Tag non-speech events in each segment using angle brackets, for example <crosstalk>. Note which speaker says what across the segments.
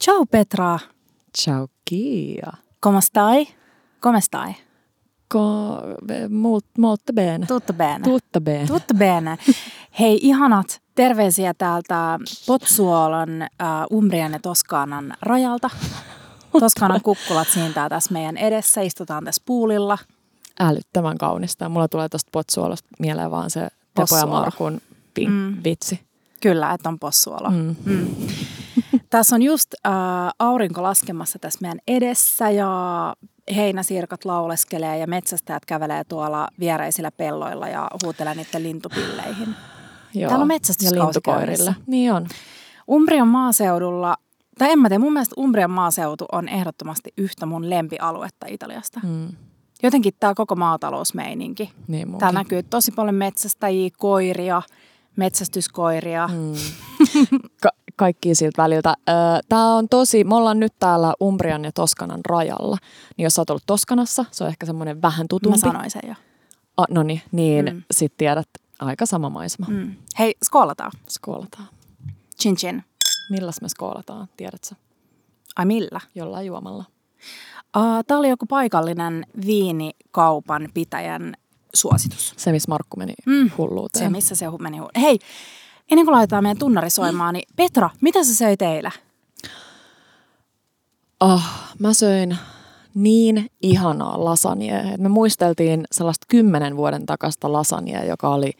Speaker 1: Ciao Petra,
Speaker 2: Ciao Kia.
Speaker 1: come stai? Come stai?
Speaker 2: Molt, molto bene.
Speaker 1: Tutto bene.
Speaker 2: Tutto bene.
Speaker 1: Tutto bene. <laughs> Hei ihanat, terveisiä täältä Potsuolon, äh, Umbrian ja Toskaanan rajalta. <laughs> Toskaanan kukkulat siintää tässä meidän edessä, istutaan tässä puulilla.
Speaker 2: Älyttömän kaunista. Mulla tulee tuosta potsuolosta mieleen vaan se Tepo ja. Markun pin,
Speaker 1: Mm.
Speaker 2: vitsi.
Speaker 1: Kyllä, että on possuolo.
Speaker 2: Mm.
Speaker 1: Mm. Tässä on just äh, aurinko laskemassa tässä meidän edessä ja heinäsirkat lauleskelee ja metsästäjät kävelee tuolla viereisillä pelloilla ja huutelee niiden lintupilleihin.
Speaker 2: Joo.
Speaker 1: Täällä on metsästyskausi.
Speaker 2: Niin on.
Speaker 1: Umbrian maaseudulla, tai en mä tiedä, mun mielestä Umbrian maaseutu on ehdottomasti yhtä mun lempialuetta Italiasta.
Speaker 2: Mm.
Speaker 1: Jotenkin tämä koko maatalousmeininki.
Speaker 2: Niin.
Speaker 1: Täällä näkyy tosi paljon metsästäjiä, koiria, metsästyskoiria.
Speaker 2: Mm. <laughs> Ka- kaikki siltä väliltä. Tämä on tosi, me ollaan nyt täällä Umbrian ja Toskanan rajalla. Niin jos sä oot ollut Toskanassa, se on ehkä semmoinen vähän
Speaker 1: Mä
Speaker 2: tutumpi.
Speaker 1: sanoin sen jo.
Speaker 2: Ah, no niin, niin
Speaker 1: Mm.
Speaker 2: sit tiedät, aika sama maisema. Mm.
Speaker 1: Hei, skoolataan.
Speaker 2: Skoolataan.
Speaker 1: Chin chin.
Speaker 2: Milläs me skoolataan, tiedätkö?
Speaker 1: Ai millä?
Speaker 2: Jollain juomalla.
Speaker 1: Uh, Tämä oli joku paikallinen viinikaupan pitäjän suositus.
Speaker 2: Se, missä Markku meni
Speaker 1: Mm.
Speaker 2: hulluuteen.
Speaker 1: Se, missä se meni. hu- Hei, ennen kuin laitetaan meidän tunnari soimaan, niin Petra, mitä sä söit eilen?
Speaker 2: Oh, mä söin niin ihanaa lasagnea. Me muisteltiin sellaista kymmenen vuoden takasta lasagnea, joka oli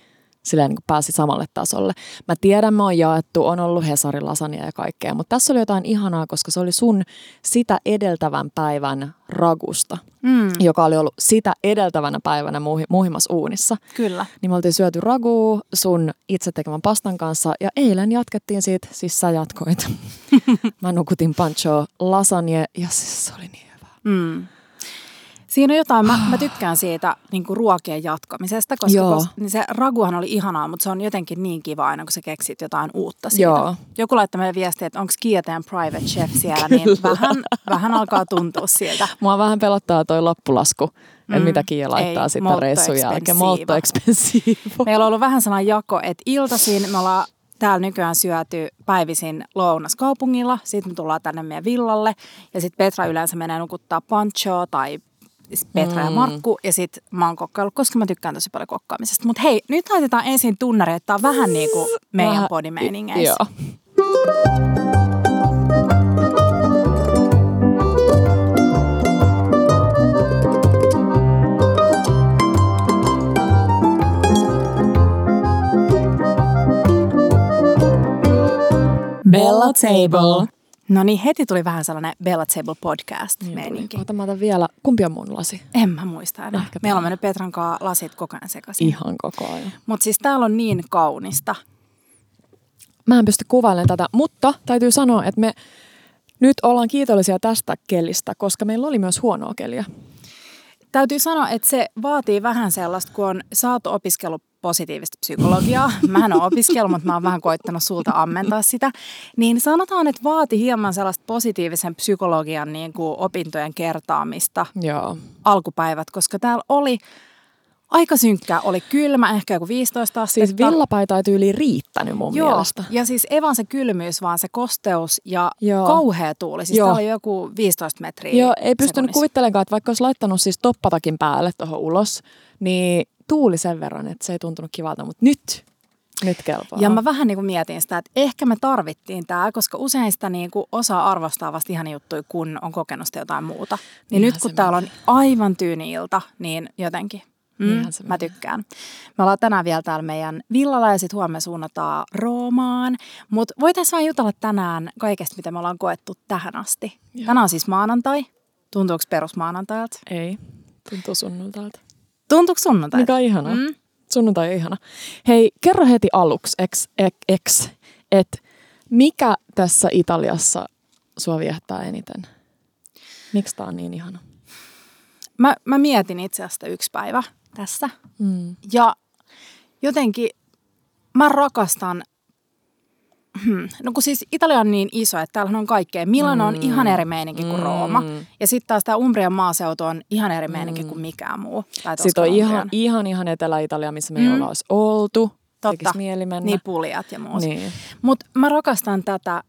Speaker 2: silleen niin pääsi samalle tasolle. Mä tiedän, mä oon jaettu, on ollut Hesari lasagnea ja kaikkea, mutta tässä oli jotain ihanaa, koska se oli sun sitä edeltävän päivän ragusta,
Speaker 1: Mm,
Speaker 2: joka oli ollut sitä edeltävänä päivänä muhi, muhimassa uunissa.
Speaker 1: kyllä.
Speaker 2: Niin me oltiin syöty raguu sun itse tekemän pastan kanssa ja eilen jatkettiin siitä, siis sä jatkoit. <laughs> Mä nukutin panchoa lasagne ja siis se oli niin hyvä.
Speaker 1: Mm. Siinä on jotain, mä, mä tykkään siitä niin kuin ruokien jatkamisesta, koska
Speaker 2: Joo.
Speaker 1: kos, niin se raguhan oli ihanaa, mutta se on jotenkin niin kiva aina, kun sä keksit jotain uutta siitä.
Speaker 2: Joo.
Speaker 1: Joku laittoi meille viestiä, että onko Kia teidän private chef siellä, <laughs> niin vähän, vähän alkaa tuntua siltä.
Speaker 2: Mua vähän pelottaa toi loppulasku, mm, että mitä Kiia laittaa
Speaker 1: ei,
Speaker 2: sitten reissun jälkeen. Molto expensivo.
Speaker 1: Meillä on ollut vähän sellainen jako, että iltaisin me ollaan täällä nykyään syöty päivisin lounas kaupungilla, sitten me tullaan tänne meidän villalle ja sitten Petra yleensä menee nukuttaa panchoa tai Petra mm. ja. Markku ja sitten mä oon kokkaillut, koska mä tykkään tosi paljon kokkaamisesta. Mutta hei, nyt laitetaan ensin tunnari, että tää on vähän niin kuin meidän podimeiningeissä.
Speaker 2: Joo.
Speaker 1: Bella Table. No niin, heti tuli vähän sellainen Bella Table podcast
Speaker 2: Niin
Speaker 1: meininki.
Speaker 2: Ota mä otan vielä, kumpi on mun lasi?
Speaker 1: En mä muista enää.
Speaker 2: Ehkä
Speaker 1: Meillä on mennyt Petran kanssa lasit koko ajan sekaisin.
Speaker 2: Ihan koko ajan.
Speaker 1: Mutta siis täällä on niin kaunista.
Speaker 2: Mä en pysty kuvailemaan tätä, mutta täytyy sanoa, että me nyt ollaan kiitollisia tästä kelistä, koska meillä oli myös huonoa keliä.
Speaker 1: Täytyy sanoa, että se vaatii vähän sellaista, kun on, sä oot opiskellut positiivista psykologiaa. Mähän oon opiskellut, mutta mä oon vähän koittanut sulta ammentaa sitä. Niin sanotaan, että vaati hieman sellaista positiivisen psykologian niin kuin opintojen kertaamista
Speaker 2: Joo.
Speaker 1: alkupäivät, koska täällä oli aika synkkää. Oli kylmä, ehkä joku 15 astetta.
Speaker 2: Siis villapaita ei tyyliin riittänyt mun
Speaker 1: Joo,
Speaker 2: mielestä.
Speaker 1: ja siis ei vaan se kylmyys, vaan se kosteus ja
Speaker 2: Joo.
Speaker 1: kauhea tuuli. Siis
Speaker 2: Joo.
Speaker 1: täällä oli joku 15 metriä
Speaker 2: Joo, ei pystynyt kuvittelemaan, että vaikka olisi laittanut siis toppatakin päälle tuohon ulos, niin tuuli sen verran, että se ei tuntunut kivalta, mutta nyt, nyt kelpaa.
Speaker 1: Ja mä vähän niin kuin mietin sitä, että ehkä me tarvittiin tämä, koska usein sitä niin kuin osaa arvostaa vasta ihan juttuja, kun on kokenut sitä jotain muuta. Niin
Speaker 2: Niinhän
Speaker 1: nyt kun täällä on aivan tyyni ilta, niin jotenkin mm, mä tykkään. Me ollaan tänään vielä täällä meidän villalla ja sitten huomenna suunnataan Roomaan. Mutta voitaisiin vaan jutella tänään kaikesta, mitä me ollaan koettu tähän asti.
Speaker 2: Joo.
Speaker 1: Tänään on siis maanantai. Tuntuuko perusmaanantailta?
Speaker 2: Ei, tuntuu sunnuntailta.
Speaker 1: Tuntuuko sunnuntailta?
Speaker 2: Mikä on ihanaa.
Speaker 1: Mm.
Speaker 2: Sunnuntai on ihana. Hei, kerro heti aluksi, ex, ex, ex että mikä tässä Italiassa sua viehtää eniten? Miksi tää on niin ihana?
Speaker 1: Mä, mä mietin itse asiassa yksi päivä tässä.
Speaker 2: Mm.
Speaker 1: Ja jotenkin mä rakastan, hmm, no kun siis Italia on niin iso, että täällä on kaikkea. Milano on
Speaker 2: Mm.
Speaker 1: ihan eri meininki kuin
Speaker 2: Mm.
Speaker 1: Rooma. Ja sitten taas tämä Umbrian maaseutu on ihan eri meininki kuin mikään muu.
Speaker 2: Sitten on ihan, ihan, ihan Etelä-Italia, missä me ei
Speaker 1: Mm.
Speaker 2: olla olisi oltu.
Speaker 1: Totta.
Speaker 2: Mieli mennä.
Speaker 1: Niin pulijat ja muut.
Speaker 2: Niin.
Speaker 1: Mutta mä rakastan tätä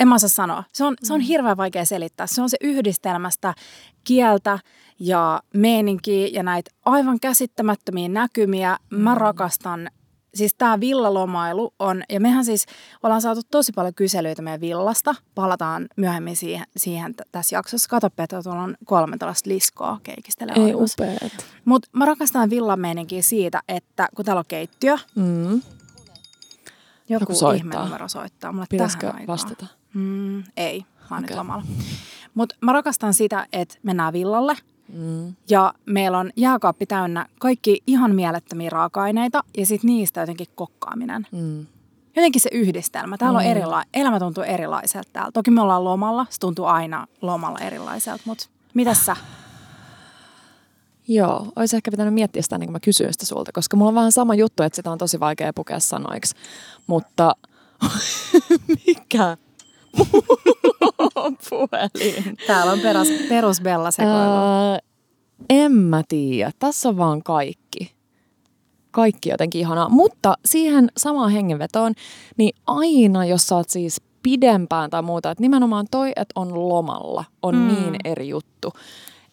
Speaker 1: en mä osaa sanoa. Se on, se on hirveän vaikea selittää. Se on se yhdistelmästä kieltä ja meininkiä ja näitä aivan käsittämättömiä näkymiä. Mä rakastan siis tämä villalomailu on, ja mehän siis ollaan saatu tosi paljon kyselyitä meidän villasta. Palataan myöhemmin siihen, siihen t- tässä jaksossa. Kato Petra, tuolla on kolme tällaista liskoa keikistelee
Speaker 2: Ei upeat.
Speaker 1: Mutta mä rakastan villan meininkiä siitä, että kun täällä on keittiö,
Speaker 2: Mm.
Speaker 1: joku,
Speaker 2: Joku soittaa.
Speaker 1: ihme numero soittaa mulle
Speaker 2: Pitäisikö
Speaker 1: tähän aikaan.
Speaker 2: vastata?
Speaker 1: Mm, ei, mä oon okay. nyt lomalla. Mutta mä rakastan sitä, että mennään villalle
Speaker 2: Mm.
Speaker 1: ja meillä on jääkaappi täynnä kaikki ihan mielettömiä raaka-aineita ja sitten niistä jotenkin kokkaaminen.
Speaker 2: Mm.
Speaker 1: Jotenkin se yhdistelmä. Täällä mm. on erila- elämä tuntuu erilaiselta täällä. Toki me ollaan lomalla, se tuntuu aina lomalla erilaiselta, mutta mitäs sä? <sighs>
Speaker 2: Joo, olisi ehkä pitänyt miettiä sitä, niin kuin mä kysyin sitä sulta, koska mulla on vähän sama juttu, että sitä on tosi vaikea pukea sanoiksi. Mutta <laughs> mikä? Puhelin.
Speaker 1: Täällä on perus, perus Bella sekoilu.
Speaker 2: Ää, en mä tiedä. Tässä on vaan kaikki. Kaikki jotenkin ihanaa. Mutta siihen samaan hengenvetoon, niin aina jos sä oot siis pidempään tai muuta, että nimenomaan toi, että on lomalla, on
Speaker 1: Mm.
Speaker 2: niin eri juttu.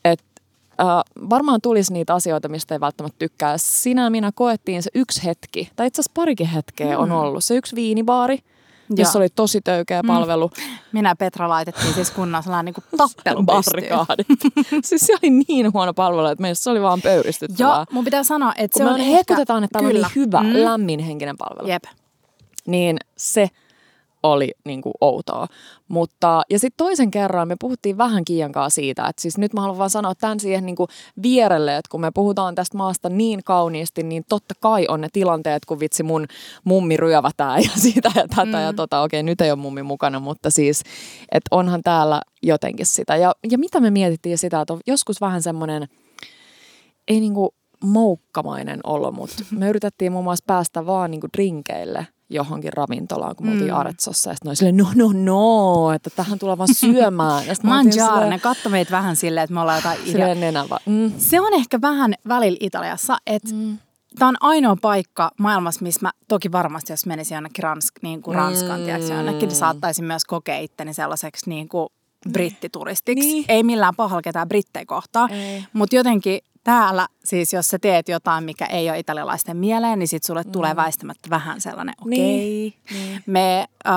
Speaker 2: Että äh, varmaan tulisi niitä asioita, mistä ei välttämättä tykkää. Sinä minä koettiin se yksi hetki, tai itse asiassa parikin hetkeä mm. on ollut. Se yksi viinibaari, jossa
Speaker 1: Joo.
Speaker 2: oli tosi töykeä
Speaker 1: Mm.
Speaker 2: palvelu.
Speaker 1: Minä ja Petra laitettiin siis kunnan sellainen niin tappelu pystyyn.
Speaker 2: barrikaadit. <laughs> siis se oli niin huono palvelu, että meistä se oli vaan pöyristyttävää.
Speaker 1: Joo, mun pitää sanoa, että
Speaker 2: Kun
Speaker 1: se on ehkä...
Speaker 2: hehkutetaan, että täällä on niin hyvä,
Speaker 1: Mm.
Speaker 2: mm. lämminhenkinen palvelu.
Speaker 1: Jep.
Speaker 2: Niin se oli niin kuin outoa. Mutta, ja sitten toisen kerran me puhuttiin vähän Kiiankaa siitä, että siis nyt mä haluan vaan sanoa tämän siihen niin kuin vierelle, että kun me puhutaan tästä maasta niin kauniisti, niin totta kai on ne tilanteet, kun vitsi mun mummi ryövätään ja <laughs> siitä ja tätä mm. ja tota, okei nyt ei ole mummi mukana, mutta siis, että onhan täällä jotenkin sitä. Ja, ja mitä me mietittiin sitä, että on joskus vähän semmoinen, ei niinku moukkamainen olo, mutta <laughs> me yritettiin muun muassa päästä vaan niinku drinkeille johonkin ravintolaan, kun me oltiin
Speaker 1: Mm.
Speaker 2: Artsossa. Ja sitten silleen, no, no, no, että tähän tulee vaan syömään. Ja
Speaker 1: Mangiare, ne katsoi meitä vähän silleen, että me ollaan jotain idea.
Speaker 2: silleen nenä vaan. Mm.
Speaker 1: Se on ehkä vähän välillä Italiassa, että
Speaker 2: Mm.
Speaker 1: tämä on ainoa paikka maailmassa, missä mä toki varmasti, jos menisin jonnekin Ransk, niin kuin Ranskaan,
Speaker 2: Mm.
Speaker 1: tiedätkö, jonnekin, niin saattaisin myös kokea itteni sellaiseksi niin kuin brittituristiksi.
Speaker 2: Niin.
Speaker 1: Ei millään pahalla ketään brittejä kohtaa, mutta jotenkin täällä, siis jos sä teet jotain, mikä ei ole italialaisten mieleen, niin sit sulle tulee väistämättä vähän sellainen, okei.
Speaker 2: Mm. Niin. Niin.
Speaker 1: Me äh,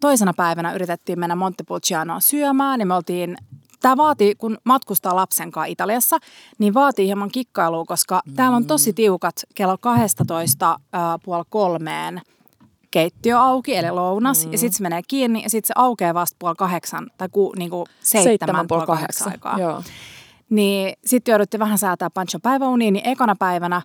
Speaker 1: toisena päivänä yritettiin mennä Montepulcianoa syömään, niin me oltiin Tämä vaatii, kun matkustaa lapsen kanssa Italiassa, niin vaatii hieman kikkailua, koska mm. täällä on tosi tiukat kello 12 äh, puoli kolmeen keittiö auki, eli lounas, mm. ja sitten se menee kiinni, ja sitten se aukeaa vasta puoli kahdeksan, tai ku, niinku seitsemän, puoli kahdeksan aikaa.
Speaker 2: Joo.
Speaker 1: Niin sitten jouduttiin vähän säätää pancho päiväuniin, niin ekana päivänä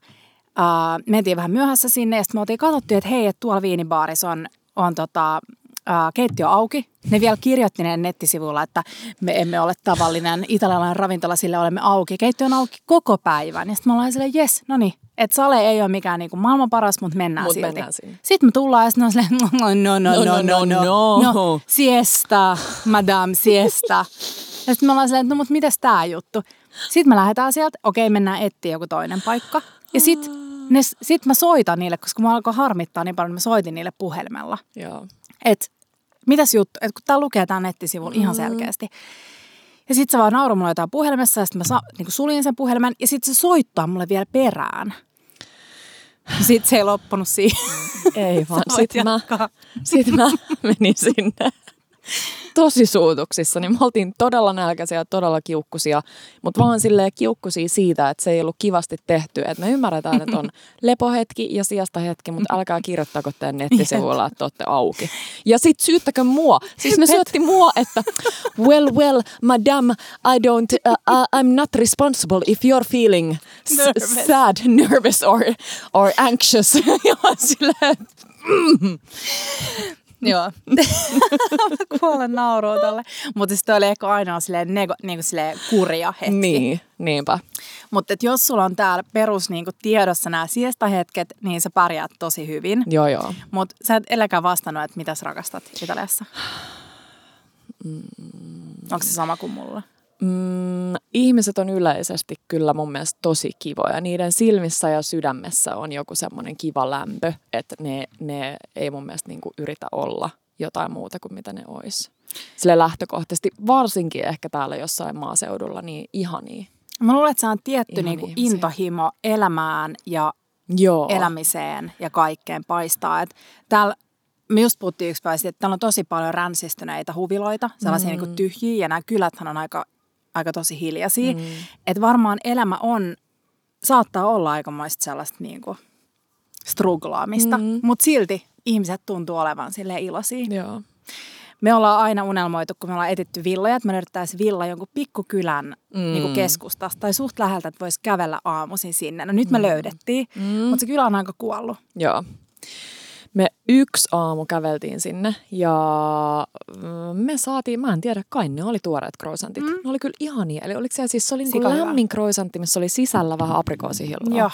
Speaker 1: ää, mentiin vähän myöhässä sinne ja sitten me oltiin katsottu, että hei, että tuolla viinibaaris on, on tota, ää, keittiö auki. Ne vielä kirjoitti ne nettisivuilla, että me emme ole tavallinen italialainen ravintola, sillä olemme auki. Keittiö on auki koko päivän. Ja sitten me ollaan silleen, jes, no niin, että sale ei ole mikään niinku maailman paras, mutta mennään
Speaker 2: Mut
Speaker 1: silti. Sitten me tullaan ja sitten on silleen, <laughs> no, no no no no no no, no, no, no. no siesta, madame, siesta. <laughs> Ja sitten me ollaan silleen, että no mutta mitäs tää juttu? Sitten me lähdetään sieltä, okei mennään etsiä joku toinen paikka. Ja sitten sit mä soitan niille, koska mä alkoi harmittaa niin paljon, niin mä soitin niille puhelimella.
Speaker 2: Joo.
Speaker 1: Että mitäs juttu, että kun tää lukee tää nettisivulla ihan selkeästi. Ja sitten se vaan nauroi mulle jotain puhelimessa ja sitten mä sa, niin suljin sen puhelimen ja sitten se soittaa mulle vielä perään. Sitten se ei loppunut siihen.
Speaker 2: Ei <laughs> vaan. Sitten mä, sit mä menin sinne tosi suutuksissa, niin me oltiin todella nälkäisiä ja todella kiukkusia, mutta vaan silleen kiukkusia siitä, että se ei ollut kivasti tehty. Että me ymmärretään, että on <laughs> lepohetki ja sijasta hetki, mutta älkää kirjoittako teidän nettisivuilla, että olette auki. Ja sit syyttäkö mua. Siis ne <laughs> syötti mua, että well, well, madam, I don't, uh, uh, I'm not responsible if you're feeling
Speaker 1: Nervous.
Speaker 2: sad, nervous or, or anxious. <laughs> ja silleen,
Speaker 1: Joo. Mä <laughs> kuolen nauruun tolle. Mutta siis toi oli ehkä ainoa silleen, nego, niinku silleen kurja hetki.
Speaker 2: niin, niinpä.
Speaker 1: Mutta jos sulla on täällä perus niinku tiedossa nämä siesta-hetket, niin sä pärjäät tosi hyvin.
Speaker 2: Joo, joo.
Speaker 1: Mutta sä et eläkään vastannut, että mitä sä rakastat Italiassa. <sighs> Onko se sama kuin mulla?
Speaker 2: Mm, ihmiset on yleisesti kyllä mun mielestä tosi kivoja. Niiden silmissä ja sydämessä on joku semmoinen kiva lämpö, että ne, ne ei mun mielestä niinku yritä olla jotain muuta kuin mitä ne olisi. Sille lähtökohtaisesti, varsinkin ehkä täällä jossain maaseudulla, niin ihania.
Speaker 1: Mä luulen, että se on tietty niinku
Speaker 2: ihmisiä.
Speaker 1: intohimo elämään ja
Speaker 2: Joo.
Speaker 1: elämiseen ja kaikkeen paistaa. Et täällä me just puhuttiin yksi päivä, että täällä on tosi paljon ränsistyneitä huviloita, sellaisia mm. niin tyhjiä, ja nämä kyläthän on aika, aika tosi hiljaisia. Mm. Että varmaan elämä on, saattaa olla aikamoista sellaista niin kuin struglaamista, mm. mutta silti ihmiset tuntuu olevan sille iloisia.
Speaker 2: Joo.
Speaker 1: Me ollaan aina unelmoitu, kun me ollaan etitty villoja, että me löydettäisiin villa jonkun pikkukylän mm. niin kuin keskustasta tai suht läheltä, että voisi kävellä aamuisin sinne. No nyt me löydettiin, mm. mutta se kylä on aika kuollut.
Speaker 2: Joo. Me yksi aamu käveltiin sinne ja mm, me saatiin, mä en tiedä, kai ne oli tuoreet croissantit. Mm. Ne oli kyllä ihania. Eli oliko se siis, se oli niin lämmin croissantti, missä oli sisällä vähän aprikoosihilloa.
Speaker 1: Joo.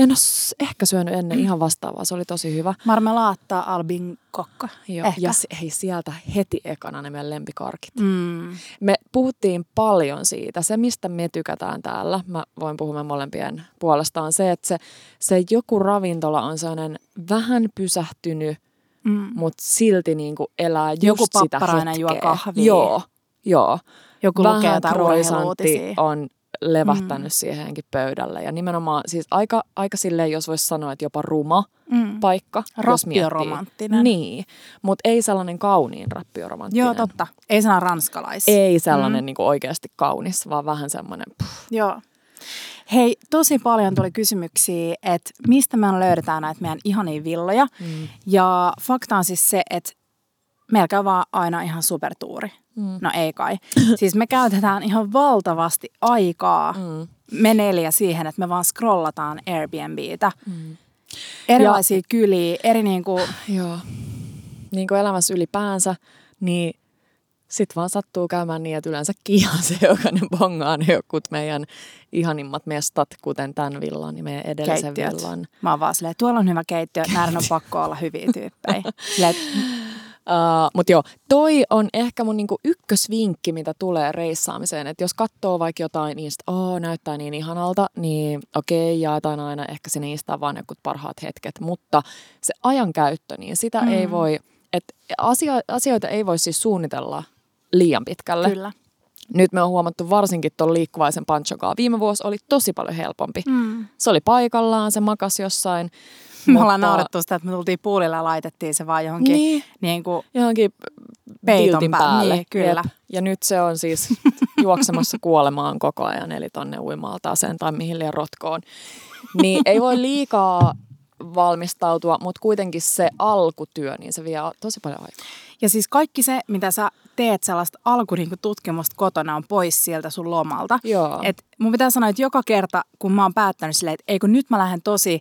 Speaker 2: En ole ehkä syönyt ennen ihan vastaavaa, se oli tosi hyvä.
Speaker 1: Marmelaattaa albin kokka.
Speaker 2: Joo.
Speaker 1: Ehkä.
Speaker 2: Ja hei, sieltä heti ekana ne meidän lempikarkit.
Speaker 1: Mm.
Speaker 2: Me puhuttiin paljon siitä. Se, mistä me tykätään täällä, mä voin puhua meidän molempien puolesta, on se, että se, se joku ravintola on sellainen vähän pysähtynyt,
Speaker 1: Mm.
Speaker 2: mutta silti niin kuin elää just
Speaker 1: Joku
Speaker 2: sitä
Speaker 1: papparainen juo kahvia.
Speaker 2: Joo, joo.
Speaker 1: Joku
Speaker 2: Vähän
Speaker 1: lukee jotain
Speaker 2: on levähtänyt mm. siihenkin pöydälle. Ja nimenomaan siis aika, aika silleen, jos voisi sanoa, että jopa ruma
Speaker 1: Mm.
Speaker 2: paikka.
Speaker 1: Rappioromanttinen.
Speaker 2: Niin, mutta ei sellainen kauniin rappioromanttinen.
Speaker 1: Joo, totta. Ei sana ranskalais.
Speaker 2: Ei sellainen mm. niin oikeasti kaunis, vaan vähän semmoinen,
Speaker 1: Joo. Hei, tosi paljon tuli kysymyksiä, että mistä me löydetään näitä meidän ihania villoja.
Speaker 2: Mm.
Speaker 1: Ja fakta on siis se, että meillä käy vaan aina ihan supertuuri.
Speaker 2: Mm.
Speaker 1: No ei kai. <clears throat> Siis me käytetään ihan valtavasti aikaa,
Speaker 2: Mm.
Speaker 1: me neljä siihen, että me vaan scrollataan Airbnbitä. Mm. Erilaisia ja, kyliä, eri niinku, <sighs>
Speaker 2: Joo. Niin kuin elämässä ylipäänsä, niin sitten vaan sattuu käymään niin, että yleensä kiihan se, <laughs> joka ne bongaa ne jokut meidän ihanimmat mestat, kuten tämän villan, niin meidän edellisen
Speaker 1: keittiöt.
Speaker 2: villan.
Speaker 1: Mä oon vaan silleen, tuolla on hyvä keittiö, näiden on pakko olla hyviä tyyppejä. <laughs> Silleen,
Speaker 2: Uh, Mutta joo, toi on ehkä mun niinku ykkösvinkki, mitä tulee reissaamiseen. Että jos katsoo vaikka jotain niistä, oo näyttää niin ihanalta, niin okei, jaetaan aina ehkä sinne niistä vaan jotkut parhaat hetket. Mutta se ajankäyttö, niin sitä mm. ei voi, että asia, asioita ei voi siis suunnitella liian pitkälle.
Speaker 1: Kyllä.
Speaker 2: Nyt me on huomattu varsinkin tuon liikkuvaisen panchokaa. Viime vuosi oli tosi paljon helpompi.
Speaker 1: Mm.
Speaker 2: Se oli paikallaan, se makas jossain.
Speaker 1: Me ollaan naurettu sitä, että me tultiin puolille ja laitettiin se vaan johonkin
Speaker 2: Niin.
Speaker 1: niin. Kuin,
Speaker 2: johonkin
Speaker 1: Peiton päälle.
Speaker 2: päälle.
Speaker 1: Niin, kyllä.
Speaker 2: Jep. Ja nyt se on siis <laughs> juoksemassa kuolemaan koko ajan, eli tonne uimaaltaaseen tai mihin liian rotkoon. Niin ei voi liikaa valmistautua, mutta kuitenkin se alkutyö, niin se vie tosi paljon aikaa.
Speaker 1: ja siis kaikki se, mitä sä teet sellaista alkututkimusta kotona, on pois sieltä sun lomalta.
Speaker 2: Joo.
Speaker 1: Et mun pitää sanoa, että joka kerta, kun mä oon päättänyt silleen, että ei kun nyt mä lähden tosi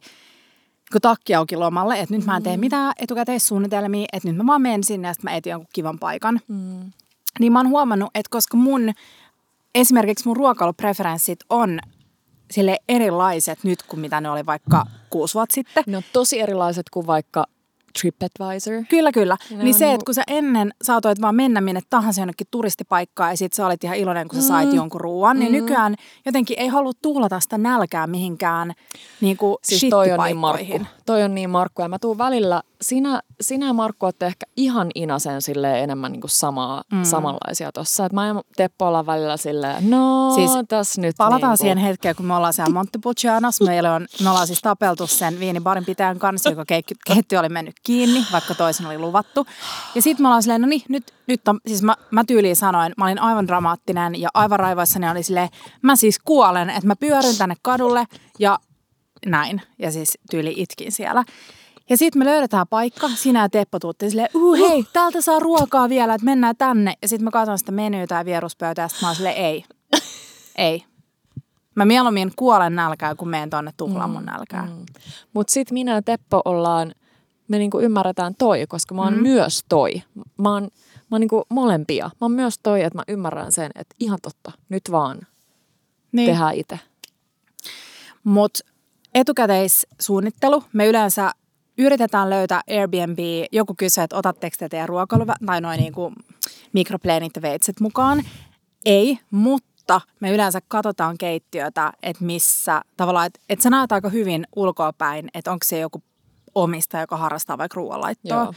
Speaker 1: kun takki auki lomalle, että nyt mä en tee mitään etukäteissuunnitelmia, että nyt mä vaan menen sinne ja sitten mä etin jonkun kivan paikan.
Speaker 2: Mm.
Speaker 1: Niin mä oon huomannut, että koska mun, esimerkiksi mun ruokailupreferenssit on sille erilaiset nyt kuin mitä ne oli vaikka kuusi vuotta sitten.
Speaker 2: Ne on tosi erilaiset kuin vaikka TripAdvisor.
Speaker 1: Kyllä, kyllä.
Speaker 2: Ne
Speaker 1: niin se, että kun sä ennen saatoit vaan mennä minne tahansa jonnekin turistipaikkaan ja sit sä olit ihan iloinen, kun sä sait
Speaker 2: Mm.
Speaker 1: jonkun ruoan, niin
Speaker 2: Mm.
Speaker 1: nykyään jotenkin ei halua tuhlata sitä nälkää mihinkään niin kuin
Speaker 2: Siis toi on niin Markku. Toi on niin Markku. Ja mä tuun välillä, sinä, sinä ja Markku olette ehkä ihan inasen silleen enemmän niin kuin samaa, mm. samanlaisia tossa. Että mä ja Teppo ollaan välillä silleen, no
Speaker 1: Siis
Speaker 2: tässä nyt
Speaker 1: Palataan
Speaker 2: niin
Speaker 1: siihen hetkeen, kun me ollaan siellä Montepulcianos. Meillä on, me ollaan siis tapeltu sen viinibarin pitäjän kanssa, joka keitty, keittiö oli mennyt kiinni, vaikka toisen oli luvattu. Ja sitten me ollaan silleen, no niin, nyt, nyt on, siis mä, mä tyyliin sanoin, mä olin aivan dramaattinen ja aivan raivoissani oli silleen, mä siis kuolen, että mä pyöryn tänne kadulle ja näin. Ja siis tyyli itkin siellä. Ja sitten me löydetään paikka, sinä ja Teppo tuutte silleen, uh, hei, täältä saa ruokaa vielä, että mennään tänne. Ja sitten mä katson sitä menyytä ja vieruspöytää, ja sitten mä oon silleen, ei, ei. Mä mieluummin kuolen nälkää, kun menen tonne tuhlaan mun nälkää. Mm.
Speaker 2: Mutta sitten minä ja Teppo ollaan, me niinku ymmärretään toi, koska mä oon mm. myös toi. Mä oon, mä oon niinku molempia. Mä oon myös toi, että mä ymmärrän sen, että ihan totta, nyt vaan
Speaker 1: Niin.
Speaker 2: tehdään itse.
Speaker 1: Mutta etukäteissuunnittelu, me yleensä yritetään löytää Airbnb, joku kysyy, että otatteko te teidän ruokailu tai noin niinku mikropleenit ja veitset mukaan. Ei, mutta me yleensä katsotaan keittiötä, että missä tavallaan, että, että sä näet aika hyvin ulkoapäin, että onko se joku omistaja, joka harrastaa vaikka ruoanlaittoa.
Speaker 2: Joo.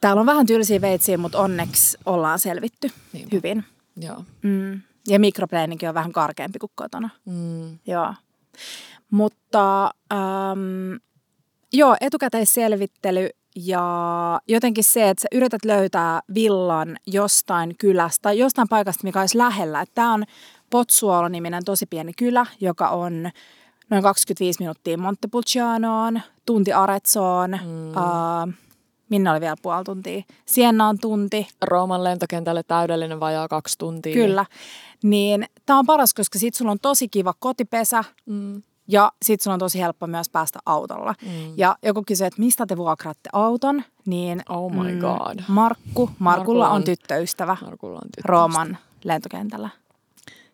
Speaker 1: Täällä on vähän tylsiä veitsiä, mutta onneksi ollaan selvitty
Speaker 2: Niinpä.
Speaker 1: hyvin.
Speaker 2: Joo.
Speaker 1: Mm. Ja mikropleininki on vähän karkeampi kuin kotona.
Speaker 2: Mm.
Speaker 1: Joo. Mutta ähm, joo, etukäteisselvittely ja jotenkin se, että sä yrität löytää villan jostain kylästä, jostain paikasta, mikä olisi lähellä. Tämä on Potsuolo-niminen tosi pieni kylä, joka on noin 25 minuuttia Montepulcianoon, tunti Arezzoon, mm. äh, minne oli vielä puoli tuntia, Siennaan tunti,
Speaker 2: Rooman lentokentälle täydellinen vajaa kaksi tuntia.
Speaker 1: Kyllä. Niin tämä on paras, koska sit sulla on tosi kiva kotipesä
Speaker 2: Mm.
Speaker 1: ja sit sulla on tosi helppo myös päästä autolla.
Speaker 2: Mm.
Speaker 1: Ja joku kysyy, että mistä te vuokraatte auton, niin
Speaker 2: Oh my god.
Speaker 1: Markku, Markulla
Speaker 2: Markulla
Speaker 1: on
Speaker 2: on-
Speaker 1: tyttöystävä
Speaker 2: Markulla on tyttö.
Speaker 1: Rooman lentokentällä.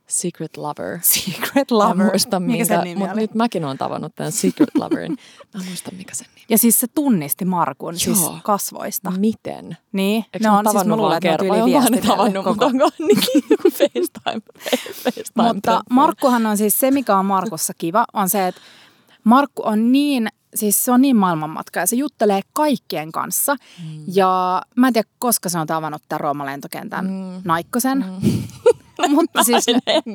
Speaker 2: Secret Lover. <laughs>
Speaker 1: Secret Lover.
Speaker 2: muista,
Speaker 1: Mikä nimi
Speaker 2: mutta nyt mäkin olen tavannut tämän Secret Loverin. Mä en muista, mikä sen nimi
Speaker 1: Ja siis se tunnisti Markun siis
Speaker 2: Joo.
Speaker 1: kasvoista.
Speaker 2: Miten?
Speaker 1: Niin,
Speaker 2: Eikö
Speaker 1: ne
Speaker 2: mä
Speaker 1: on, siis mä luulen,
Speaker 2: vaan
Speaker 1: että ne on
Speaker 2: kerran? Tavannut
Speaker 1: koko
Speaker 2: mukaan niin joku FaceTime, FaceTime
Speaker 1: Mutta Markkuhan on siis, se mikä on Markussa kiva, on se, että Markku on niin, siis se on niin maailmanmatka ja se juttelee kaikkien kanssa. Mm. Ja mä en tiedä, koska se on tavannut tämän Rooman lentokentän mm. Naikkosen. Mm. <laughs> Mutta <laughs> siis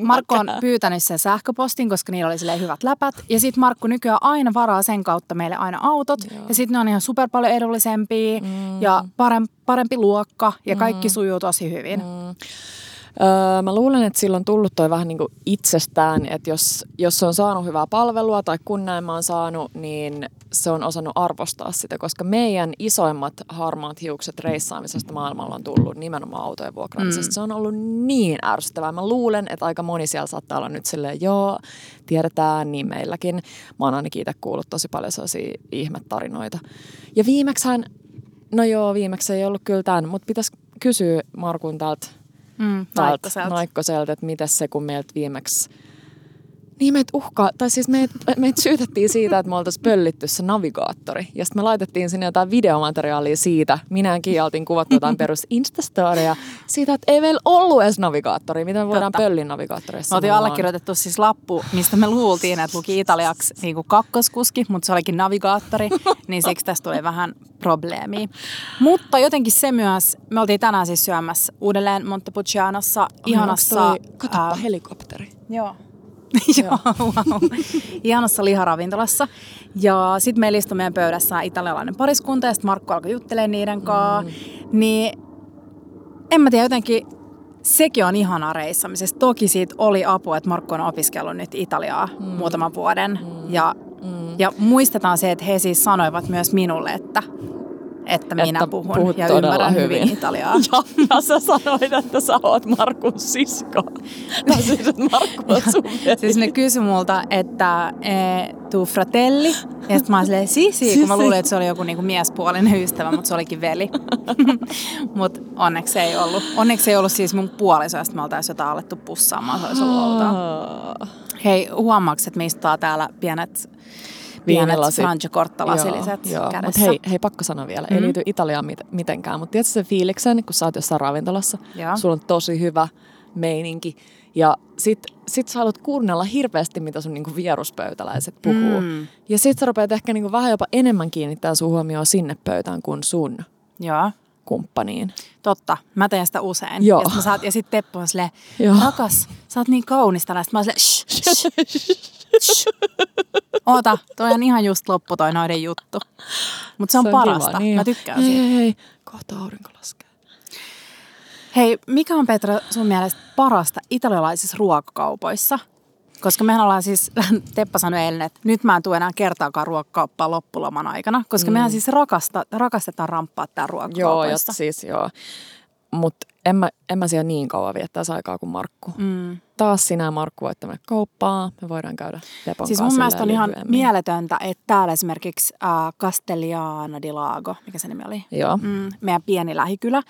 Speaker 1: Markku on pyytänyt sen sähköpostin, koska niillä oli hyvät läpät. Ja sitten Markku nykyään aina varaa sen kautta meille aina autot.
Speaker 2: Joo.
Speaker 1: Ja sitten ne on ihan super paljon edullisempia mm. ja parempi, parempi luokka ja kaikki mm. sujuu tosi hyvin. Mm.
Speaker 2: Öö, mä luulen, että silloin on tullut toi vähän niin kuin itsestään, että jos, jos on saanut hyvää palvelua tai kun näin mä oon saanut, niin se on osannut arvostaa sitä, koska meidän isoimmat harmaat hiukset reissaamisesta maailmalla on tullut nimenomaan autojen vuokraamisesta. Mm. Se on ollut niin ärsyttävää. Mä luulen, että aika moni siellä saattaa olla nyt silleen, joo, tiedetään niin meilläkin. Mä oon ainakin itse kuullut tosi paljon sellaisia ihmetarinoita. Ja viimeksään, no joo, viimeksi ei ollut kyllä tämän, mutta pitäisi kysyä Markun täältä
Speaker 1: Mm, Naikkoselta.
Speaker 2: Naikkoselta, että miten se, kun meiltä viimeksi... Niin meitä uhkaa, tai siis meitä meit syytettiin siitä, että me oltaisiin pöllitty se navigaattori. Ja sitten me laitettiin sinne jotain videomateriaalia siitä. Minä ja Kiia oltiin kuvattu jotain <laughs> perus Instastoria siitä, että ei meillä ollut edes navigaattori. Miten me voidaan
Speaker 1: Totta.
Speaker 2: pölliä navigaattorissa?
Speaker 1: Me oltiin allekirjoitettu siis lappu, mistä me luultiin, että luki italiaksi niin kuin kakkoskuski, mutta se olikin navigaattori, <laughs> niin siksi tästä tuli vähän probleemia. Mutta jotenkin se myös, me oltiin tänään siis syömässä uudelleen Montepulcianossa, ihanassa...
Speaker 2: toi- Katoppa
Speaker 1: ää,
Speaker 2: helikopteri.
Speaker 1: Joo. <laughs> Joo, wow. Liharavintolassa. Ja sitten meillä istui meidän pöydässä italialainen pariskunta ja sitten Markku alkoi juttelemaan niiden kanssa. Mm. Niin en mä tiedä, jotenkin sekin on ihanaa reissaamisesta. Toki siitä oli apua, että Markku on opiskellut nyt Italiaa mm. muutaman vuoden. Mm. Ja,
Speaker 2: Mm.
Speaker 1: ja muistetaan se, että he siis sanoivat myös minulle, että, että minä
Speaker 2: Että
Speaker 1: puhun
Speaker 2: puhut
Speaker 1: ja ymmärrän hyvin,
Speaker 2: hyvin.
Speaker 1: Italiaa. <laughs>
Speaker 2: Ja, ja sä sanoit, että sä oot Markun sisko. Tai siis, että Markku on sun veli.
Speaker 1: Siis ne kysyi multa, että e, tuu fratelli. Ja sitten mä olin silleen, si, si, kun mä luulin, että se oli joku niinku miespuolinen ystävä, mutta se olikin veli. <laughs> mutta onneksi ei ollut. Onneksi ei ollut siis mun puoliso, ja me oltaisiin jotain alettu pussaamaan, se olisi ollut outoa. Hei, huomaaks, että me istutaan täällä pienet, pienet
Speaker 2: Viinilasit.
Speaker 1: Francia-korttalasiliset
Speaker 2: Joo, joo.
Speaker 1: kädessä.
Speaker 2: Mut hei, hei, pakko sanoa vielä.
Speaker 1: Mm.
Speaker 2: Ei liity Italiaan mit- mitenkään, mutta tiedätkö sen fiiliksen, kun sä oot jossain ravintolassa,
Speaker 1: Joo.
Speaker 2: sulla on tosi hyvä meininki, ja sit, sit sä haluat kuunnella hirveästi, mitä sun niinku vieruspöytäläiset puhuu.
Speaker 1: Mm.
Speaker 2: Ja sit sä rupeat ehkä niinku vähän jopa enemmän kiinnittää sun huomioon sinne pöytään kuin sun
Speaker 1: Joo,
Speaker 2: kumppaniin.
Speaker 1: totta. Mä teen sitä usein.
Speaker 2: Joo.
Speaker 1: Ja sit, mä saat, ja sit Teppo on silleen, rakas, sä oot niin kaunis tänään. Sit mä oon silleen, shh, shh, shh. <laughs> Oota, toi on ihan just loppu toi noiden juttu. Mutta se on, parasta.
Speaker 2: kiva, niin
Speaker 1: Mä
Speaker 2: on.
Speaker 1: tykkään
Speaker 2: hei,
Speaker 1: siitä.
Speaker 2: hei, hei, kohta aurinko laskee.
Speaker 1: Hei, mikä on Petra sun mielestä parasta italialaisissa ruokakaupoissa? Koska mehän ollaan siis, <laughs> Teppa sanoi eilen, että nyt mä en tule enää kertaakaan ruokakauppaa loppuloman aikana. Koska mm. mehän siis rakasta, rakastetaan ramppaa tää
Speaker 2: Joo,
Speaker 1: ruokakaupoissa.
Speaker 2: ja siis joo. Mutta en mä, en mä siellä niin kauan viettäisi aikaa kuin Markku.
Speaker 1: Mm.
Speaker 2: Taas sinä ja Markku voitte mennä kauppaan. Me voidaan käydä Tepon
Speaker 1: Siis mun mielestä on ihan mieletöntä, että täällä esimerkiksi äh, Castellana di Lago, mikä se nimi oli?
Speaker 2: Joo.
Speaker 1: Mm, meidän pieni lähikylä,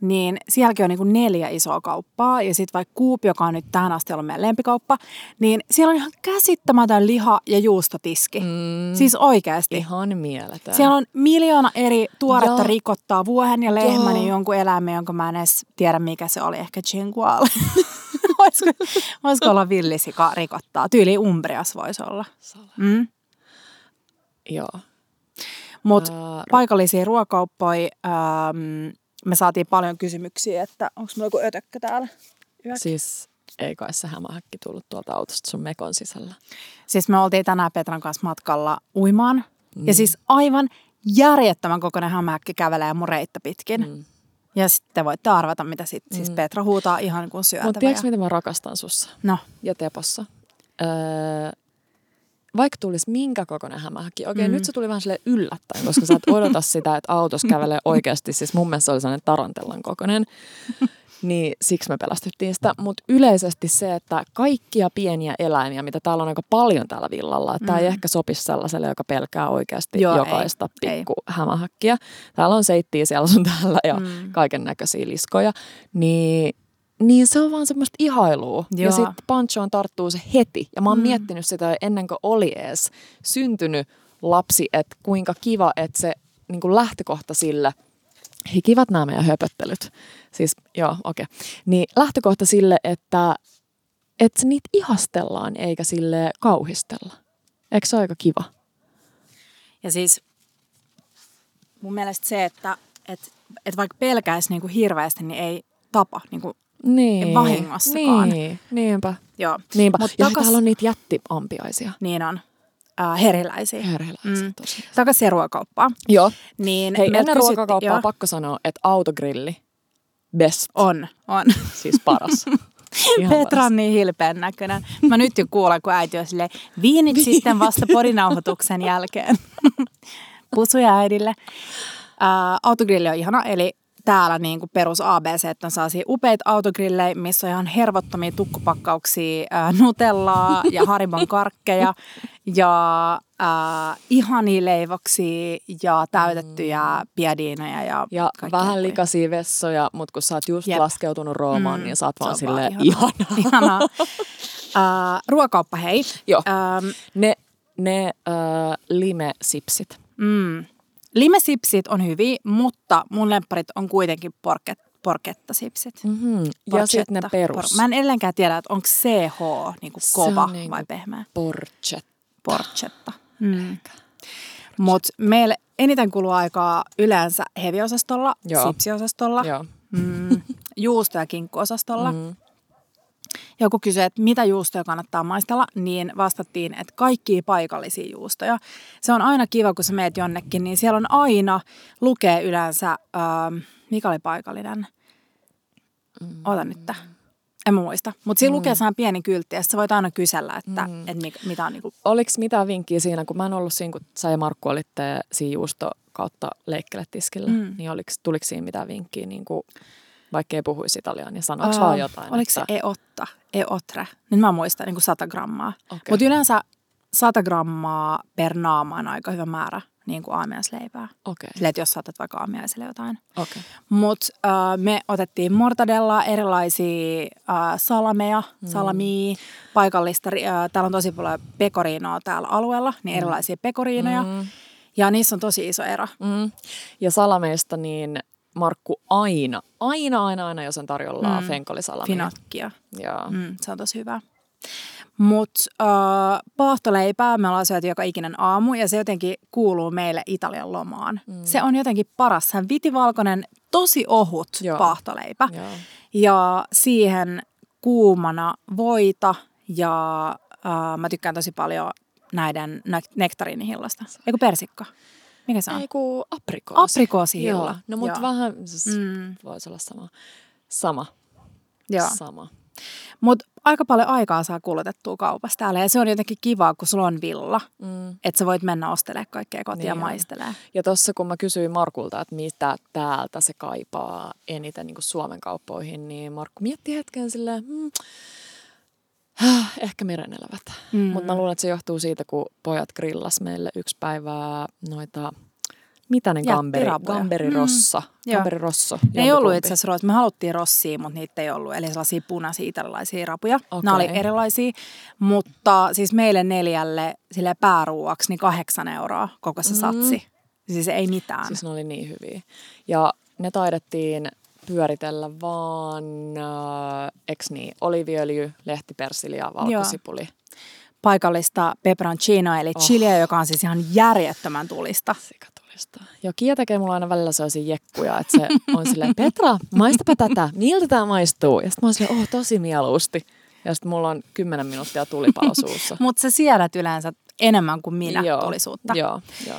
Speaker 1: niin sielläkin on niin kuin neljä isoa kauppaa ja sitten vaikka Kuupi, joka on nyt tähän asti ollut meidän lempikauppa, niin siellä on ihan käsittämätön liha- ja juustotiski.
Speaker 2: Mm,
Speaker 1: Siis oikeasti.
Speaker 2: ihan mieletön.
Speaker 1: Siellä on miljoona eri tuoretta
Speaker 2: Joo.
Speaker 1: rikottaa, vuohen ja lehmän ja jonkun eläimen, jonka mä en edes tiedä mikä se oli, ehkä chinguale. voisiko, <laughs> voisiko olla villisika rikottaa? Tyyli Umbrias voisi olla. Mm.
Speaker 2: Joo.
Speaker 1: Mutta
Speaker 2: Ää,
Speaker 1: paikallisia ruokauppoja, ähm, me saatiin paljon kysymyksiä, että onko meillä joku ötökkö täällä? Yök.
Speaker 2: Siis ei kai se hämähäkki tullut tuolta autosta sun mekon sisällä.
Speaker 1: Siis me oltiin tänään Petran kanssa matkalla uimaan.
Speaker 2: Mm.
Speaker 1: Ja siis aivan järjettömän kokoinen hämähäkki kävelee mun reittä pitkin.
Speaker 2: Mm.
Speaker 1: Ja sitten voitte arvata, mitä sit, siis
Speaker 2: Mm.
Speaker 1: Petra huutaa ihan kuin syötävä.
Speaker 2: Mutta tiedätkö,
Speaker 1: ja-
Speaker 2: mitä mä rakastan sussa
Speaker 1: No,
Speaker 2: ja Tepossa? Öö, vaikka tulisi minkä kokoinen hämähäkki. Okei,
Speaker 1: Mm.
Speaker 2: nyt se tuli vähän sille yllättäen, koska sä et odota sitä, että autossa kävelee oikeasti. Siis mun mielestä se oli sellainen tarantellan kokoinen. Niin siksi me pelästyttiin sitä. Mutta yleisesti se, että kaikkia pieniä eläimiä, mitä täällä on aika paljon täällä villalla, että tämä ei
Speaker 1: Mm.
Speaker 2: ehkä sopisi sellaiselle, joka pelkää oikeasti
Speaker 1: Joo,
Speaker 2: jokaista
Speaker 1: ei, ei.
Speaker 2: pikku hämähäkkiä. Täällä on seittiä siellä sun täällä ja
Speaker 1: Mm.
Speaker 2: kaiken näköisiä liskoja. Niin niin se on vaan semmoista ihailua. Ja
Speaker 1: Joo.
Speaker 2: sitten Panchoon tarttuu se heti. Ja mä oon
Speaker 1: Mm.
Speaker 2: mm. miettinyt sitä ennen kuin oli edes syntynyt lapsi, että kuinka kiva, että se niin kuin lähtökohta sille, hei kivat nämä meidän höpöttelyt. Siis joo, okei. Okay. Niin lähtökohta sille, että, että niitä ihastellaan eikä sille kauhistella. Eikö se ole aika kiva?
Speaker 1: ja siis mun mielestä se, että et, et vaikka pelkäisi niinku hirveästi, niin ei tapa. Niinku,
Speaker 2: Niin.
Speaker 1: vahingossakaan.
Speaker 2: Niin, niinpä.
Speaker 1: joo,
Speaker 2: Niinpä.
Speaker 1: Mut
Speaker 2: ja
Speaker 1: takas-
Speaker 2: täällä on niitä jättiampiaisia.
Speaker 1: niin on. Äh, heriläisiä.
Speaker 2: Herheläisiä
Speaker 1: Mm.
Speaker 2: tosiaan.
Speaker 1: Takaisin ruokakauppaan.
Speaker 2: Joo.
Speaker 1: Niin
Speaker 2: Hei, ennen ruokakauppaa
Speaker 1: joo.
Speaker 2: pakko sanoa, että autogrilli, best,
Speaker 1: On, on.
Speaker 2: siis paras. <laughs> Ihan
Speaker 1: Petra on niin hilpeän näköinen. Mä nyt jo kuulen, kun äiti on silleen, viinit sitten vasta podinauhoituksen jälkeen. <laughs> Pusuja äidille. Ää, autogrilli on ihana, eli täällä niin kuin perus ABC, että on sellaisia upeita autogrillejä, missä on ihan hervottomia tukkupakkauksia, ää, nutellaa ja <laughs> haribon karkkeja ja ää, ihania leivoksia ja täytettyjä piadiinoja ja,
Speaker 2: Ja vähän likaisia vessoja, mutta kun sä oot just
Speaker 1: Jep.
Speaker 2: Laskeutunut Roomaan,
Speaker 1: Mm,
Speaker 2: niin sä oot vaan silleen
Speaker 1: ihanaa.
Speaker 2: ihanaa. <laughs>
Speaker 1: Ihanaa. Ää, ruokauppa, hei.
Speaker 2: Joo.
Speaker 1: Ähm,
Speaker 2: Ne, ne äh, lime-sipsit.
Speaker 1: Mm. Limesipsit on hyviä, mutta mun lempparit on kuitenkin porket, porkettasipsit.
Speaker 2: Mm-hmm. Ja sitten ne
Speaker 1: Porchetta.
Speaker 2: perus.
Speaker 1: Por- Mä en edelleenkään tiedä, että onko CH niinku
Speaker 2: Se on
Speaker 1: kova
Speaker 2: niinku-
Speaker 1: vai pehmeä.
Speaker 2: Porchet.
Speaker 1: Porchetta. Mm. Mutta meille eniten kuluu aikaa yleensä heviosastolla,
Speaker 2: Joo.
Speaker 1: sipsiosastolla,
Speaker 2: Joo.
Speaker 1: mm, juusto- ja kinkkuosastolla.
Speaker 2: Mm.
Speaker 1: Joku kysyi, että mitä juustoja kannattaa maistella, niin vastattiin, että kaikkia paikallisia juustoja. Se on aina kiva, kun sä meet jonnekin, niin siellä on aina, lukee yleensä, ähm, mikä oli paikallinen? Ota nyt. tää. En muista. Mutta siinä lukee sellainen pieni kyltti, ja sä voit aina kysellä, että mm. et mi- mitä on niinku...
Speaker 2: Oliko mitään vinkkiä siinä, kun mä en ollut siinä, kun sä ja Markku olitte siinä juusto kautta leikkele-tiskillä,
Speaker 1: Mm.
Speaker 2: mm. niin oliks, tuliko siinä mitään vinkkiä, niin kuin, vaikka ei puhuisi italiaa, niin sanoiko vaan jotain?
Speaker 1: Oliko se
Speaker 2: että,
Speaker 1: eotta, eotre? Nyt mä muistan niin kuin 100 grammaa.
Speaker 2: Okei.
Speaker 1: Mutta yleensä 100 grammaa per naama on aika hyvä määrä niin kuin aamiaisleipää.
Speaker 2: Okei,
Speaker 1: Silleen, että jos saatat vaikka aamiaiselle jotain.
Speaker 2: okei.
Speaker 1: Mutta äh, me otettiin mortadella, erilaisia äh, salameja,
Speaker 2: Mm.
Speaker 1: salamia, paikallista. Äh, täällä on tosi paljon pekoriinoa täällä alueella, niin erilaisia pekoriinoja.
Speaker 2: Mm.
Speaker 1: Ja niissä on tosi iso ero.
Speaker 2: Mm. Ja salameista niin Markku aina, aina, aina, aina, jos on tarjolla
Speaker 1: Mm.
Speaker 2: fenkolisalamia.
Speaker 1: Finocchia.
Speaker 2: Joo.
Speaker 1: Mm, se on tosi hyvä. Mutta äh, paahtoleipää me ollaan syöty joka ikinen aamu ja se jotenkin kuuluu meille Italian lomaan. Mm. Se on jotenkin paras. On vitivalkoinen, tosi ohut
Speaker 2: Joo.
Speaker 1: paahtoleipä.
Speaker 2: Joo.
Speaker 1: Ja siihen kuumana voita ja äh, mä tykkään tosi paljon näiden nek- nektariinihillasta. Eiku persikka. Mikä se on?
Speaker 2: Ei kun aprikoosi.
Speaker 1: Aprikoosihilla.
Speaker 2: Joo. No mutta vähän, siis
Speaker 1: Mm.
Speaker 2: voisi olla sama. Sama.
Speaker 1: Joo.
Speaker 2: Sama.
Speaker 1: Mutta aika paljon aikaa saa kulutettua kaupassa täällä ja se on jotenkin kivaa, kun sulla on villa.
Speaker 2: Mm.
Speaker 1: Että sä voit mennä ostelemaan kaikkea kotiin ja
Speaker 2: Niin
Speaker 1: maistelee.
Speaker 2: Ja tuossa kun mä kysyin Markulta, että mitä täältä se kaipaa eniten niin Suomen kauppoihin, niin Markku mietti hetken silleen, hmm, <sighs> ehkä merenelävät.
Speaker 1: Mm.
Speaker 2: Mm. Mutta mä luulen, että se johtuu siitä, kun pojat grillas meille yksi päivää noita, mitä ne gamberi, gamberirossa,
Speaker 1: Mm.
Speaker 2: mm.
Speaker 1: Joo.
Speaker 2: gamberirosso.
Speaker 1: Ne ei ollut itse asiassa root. Me haluttiin rossia, mutta niitä ei ollut. Eli sellaisia punaisia italialaisia rapuja. Okay. Nämä oli erilaisia. Mutta siis meille neljälle sille pääruuaksi niin kahdeksan euroa koko se
Speaker 2: Mm.
Speaker 1: satsi. Siis ei mitään.
Speaker 2: Siis ne oli niin hyviä. Ja ne taidettiin pyöritellä vaan, äh, eks niin, oliviöljy, lehtipersili ja valkosipuli.
Speaker 1: Paikallista peperoncino, eli
Speaker 2: Oh.
Speaker 1: chiliä, joka on siis ihan järjettömän tulista.
Speaker 2: Sika tuli. Loistava. Joo, Kia tekee mulla aina välillä sellaisia jekkuja, että se on silleen, Petra, maistapa tätä, miltä tämä maistuu? Ja sitten mä oon silleen, oh, tosi mieluusti. Ja sitten mulla on kymmenen minuuttia tulipalo suussa. <laughs>
Speaker 1: Mutta sä siedät yleensä enemmän kuin minä
Speaker 2: Joo,
Speaker 1: tulisuutta.
Speaker 2: Joo, joo.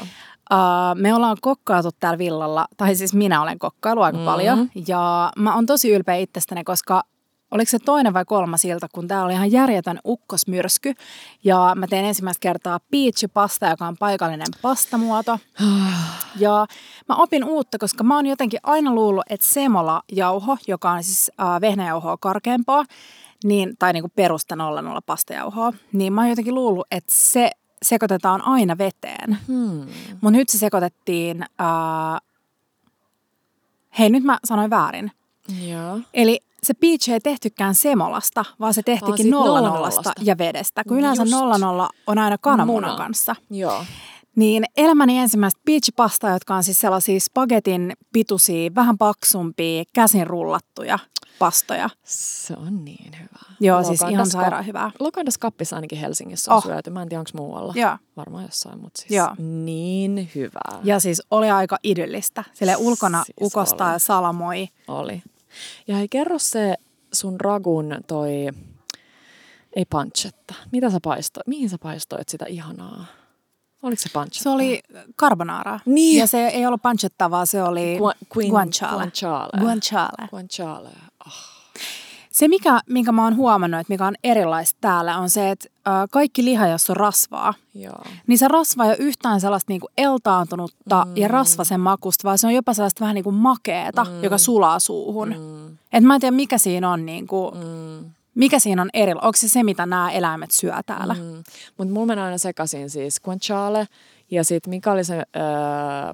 Speaker 1: Uh, me ollaan kokkailtu täällä villalla, tai siis minä olen kokkailu aika mm. paljon. Ja mä oon tosi ylpeä itsestäni, koska oliko se toinen vai kolmas ilta, kun tää oli ihan järjetön ukkosmyrsky. Ja mä tein ensimmäistä kertaa peach-pasta, joka on paikallinen pastamuoto. <sighs> Ja mä opin uutta, koska mä oon jotenkin aina luullut, että semola-jauho, joka on siis uh, vehnäjauhoa karkeampaa, niin, tai niin kuin perusta 00 pastajauhoa, niin mä oon jotenkin luullut, että se sekoitetaan aina veteen.
Speaker 2: Hmm.
Speaker 1: Mutta nyt se sekoitettiin, uh, hei nyt mä sanoin väärin.
Speaker 2: Joo.
Speaker 1: Eli se peach ei tehtykään semolasta, vaan se tehtikin
Speaker 2: nollanollasta.
Speaker 1: nollasta ja vedestä. Kun yleensä
Speaker 2: Just.
Speaker 1: nolla nolla on aina kananmunan
Speaker 2: Muna.
Speaker 1: kanssa.
Speaker 2: Joo.
Speaker 1: Niin elämäni ensimmäistä peach-pastaa, jotka on siis sellaisia spagetin pituisia, vähän paksumpia, käsin rullattuja pastoja.
Speaker 2: Se on niin hyvä.
Speaker 1: Joo, siis ihan sairaan hyvää.
Speaker 2: Lokandas kappissa ainakin Helsingissä on
Speaker 1: Oh.
Speaker 2: syöty. Mä en tiedä, onko muualla.
Speaker 1: Joo.
Speaker 2: Varmaan jossain, mutta siis
Speaker 1: Joo.
Speaker 2: niin hyvää
Speaker 1: Ja siis oli aika idyllistä. Sille ulkona
Speaker 2: Siis
Speaker 1: ukostaa
Speaker 2: oli.
Speaker 1: ja salamoi.
Speaker 2: oli. Ja hei, kerro se sun ragun toi, ei panchetta. Mitä sä paistoit? Mihin sä paistoit sitä ihanaa? Oliko se panchetta?
Speaker 1: Se oli carbonara.
Speaker 2: Niin.
Speaker 1: Ja se ei ollut pancetta, vaan se oli
Speaker 2: Gua- queen-
Speaker 1: guanciale.
Speaker 2: guanciale.
Speaker 1: Guanciale.
Speaker 2: Guanciale.
Speaker 1: Se, mikä, minkä mä oon huomannut, että mikä on erilaista täällä, on se, että äh, kaikki liha, jos on rasvaa,
Speaker 2: Joo.
Speaker 1: niin se rasva ei ole yhtään sellaista niinku eltaantunutta mm. ja rasvasen makusta, vaan se on jopa sellaista vähän niinku makeeta, mm. joka sulaa suuhun. Mm. Et mä en tiedä, mikä siinä on, niinku, mm. mikä siinä on eri. Onko se se, mitä nämä eläimet syö täällä? Mm.
Speaker 2: Mm. Mutta mulla menee aina sekaisin siis guanciale ja sitten mikä oli se äh,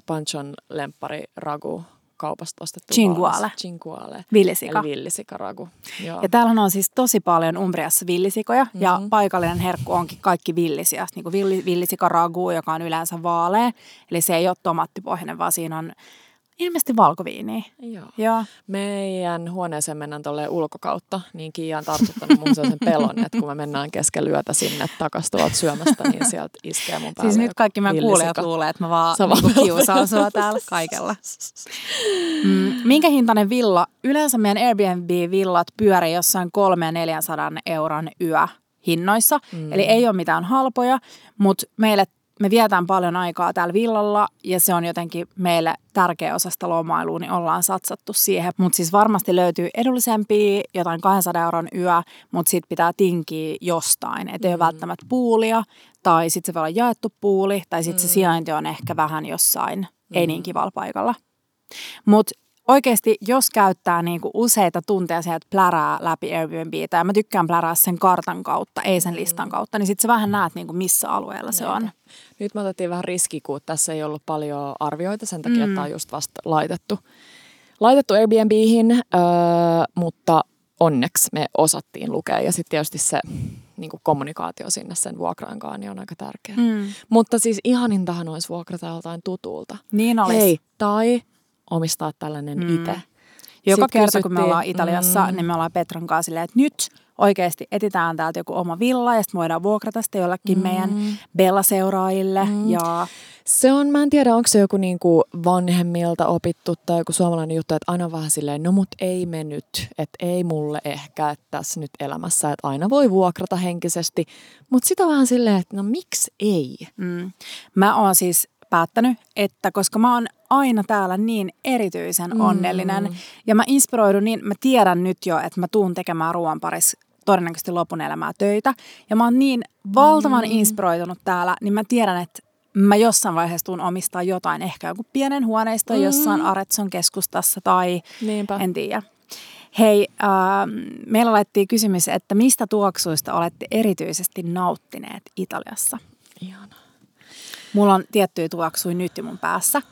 Speaker 2: panchon lemppari ragu kaupasta ostettu
Speaker 1: Chinguale.
Speaker 2: valmis? Chinguale.
Speaker 1: Villisika.
Speaker 2: Eli villisikaragu. Joo.
Speaker 1: Ja täällähän on siis tosi paljon Umbriassa villisikoja mm-hmm. ja
Speaker 2: Mhm.
Speaker 1: paikallinen herkku onkin kaikki villisiä. Niin kuin villi, villisikaragu, joka on yleensä vaalea. Eli se ei ole tomaattipohjainen, vaan siinä on ilmeisesti valkoviiniä.
Speaker 2: Joo.
Speaker 1: Joo.
Speaker 2: Meidän huoneeseen mennään tuolle ulkokautta, niin Kiia on tartuttanut mun sellaisen pelon, että kun me mennään keskellä yötä sinne takas tuolta syömästä, niin sieltä iskee mun päälle
Speaker 1: Siis nyt kaikki meidän kuulijat luulee, että mä vaan
Speaker 2: Sama.
Speaker 1: niin kiusaan sua täällä kaikella. Mm, minkä hintainen villa? Yleensä meidän Airbnb-villat pyörii jossain 3 ja 400 euron yö hinnoissa. Mm. Eli ei ole mitään halpoja, mutta meille me vietään paljon aikaa täällä villalla ja se on jotenkin meille tärkeä osa sitä lomailua, niin ollaan satsattu siihen. Mutta siis varmasti löytyy edullisempia, jotain 200 euron yö, mutta sitten pitää tinkiä jostain. Että ei ole välttämättä puulia tai sitten se voi olla jaettu puuli tai sitten se sijainti on ehkä vähän jossain ei niin kivalla paikalla. Mutta oikeasti, jos käyttää niinku useita tunteja sieltä plärää läpi Airbnbtä, ja mä tykkään plärää sen kartan kautta, ei sen listan kautta, niin sitten sä vähän näet, niinku missä alueella se on.
Speaker 2: Nyt me otettiin vähän riski, kun tässä ei ollut paljon arvioita sen takia, mm. että tämä on just vasta laitettu, laitettu Airbnbihin, öö, mutta onneksi me osattiin lukea. Ja sitten tietysti se niin kuin kommunikaatio sinne sen vuokraankaan niin on aika tärkeä.
Speaker 1: Mm.
Speaker 2: Mutta siis ihanintahan olisi vuokrata joltain tutulta.
Speaker 1: Niin olisi.
Speaker 2: Hei, tai omistaa tällainen
Speaker 1: Mm.
Speaker 2: itse.
Speaker 1: Joka
Speaker 2: Sit
Speaker 1: kerta, kun me
Speaker 2: kysyttiin-
Speaker 1: ollaan Italiassa,
Speaker 2: Mm.
Speaker 1: niin me ollaan Petran kanssa silleen, että nyt oikeasti etitään täältä joku oma villa, ja sitten voidaan vuokrata sitä jollekin mm. meidän Bella-seuraajille. Mm. Ja
Speaker 2: Se on, mä en tiedä, onko se joku niinku vanhemmilta opittu tai joku suomalainen juttu, että aina vähän silleen, no mut ei me nyt, että ei mulle ehkä, että tässä nyt elämässä, että aina voi vuokrata henkisesti, mutta sitä vähän silleen, että no miksi ei?
Speaker 1: Mm. Mä oon siis päättänyt, että koska mä oon aina täällä niin erityisen
Speaker 2: Mm.
Speaker 1: onnellinen ja mä inspiroidun niin, mä tiedän nyt jo, että mä tuun tekemään ruoan parissa todennäköisesti lopun elämää töitä ja mä oon niin valtavan
Speaker 2: Mm.
Speaker 1: inspiroitunut täällä, niin mä tiedän, että mä jossain vaiheessa tuun omistaa jotain, ehkä joku pienen huoneiston
Speaker 2: Mm.
Speaker 1: jossain Aretson keskustassa tai
Speaker 2: Niinpä.
Speaker 1: en tiedä. Hei, äh, meillä laitettiin kysymys, että mistä tuoksuista olette erityisesti nauttineet Italiassa?
Speaker 2: Ihana.
Speaker 1: Mulla on tiettyjä tuoksuja nyt jo mun päässä.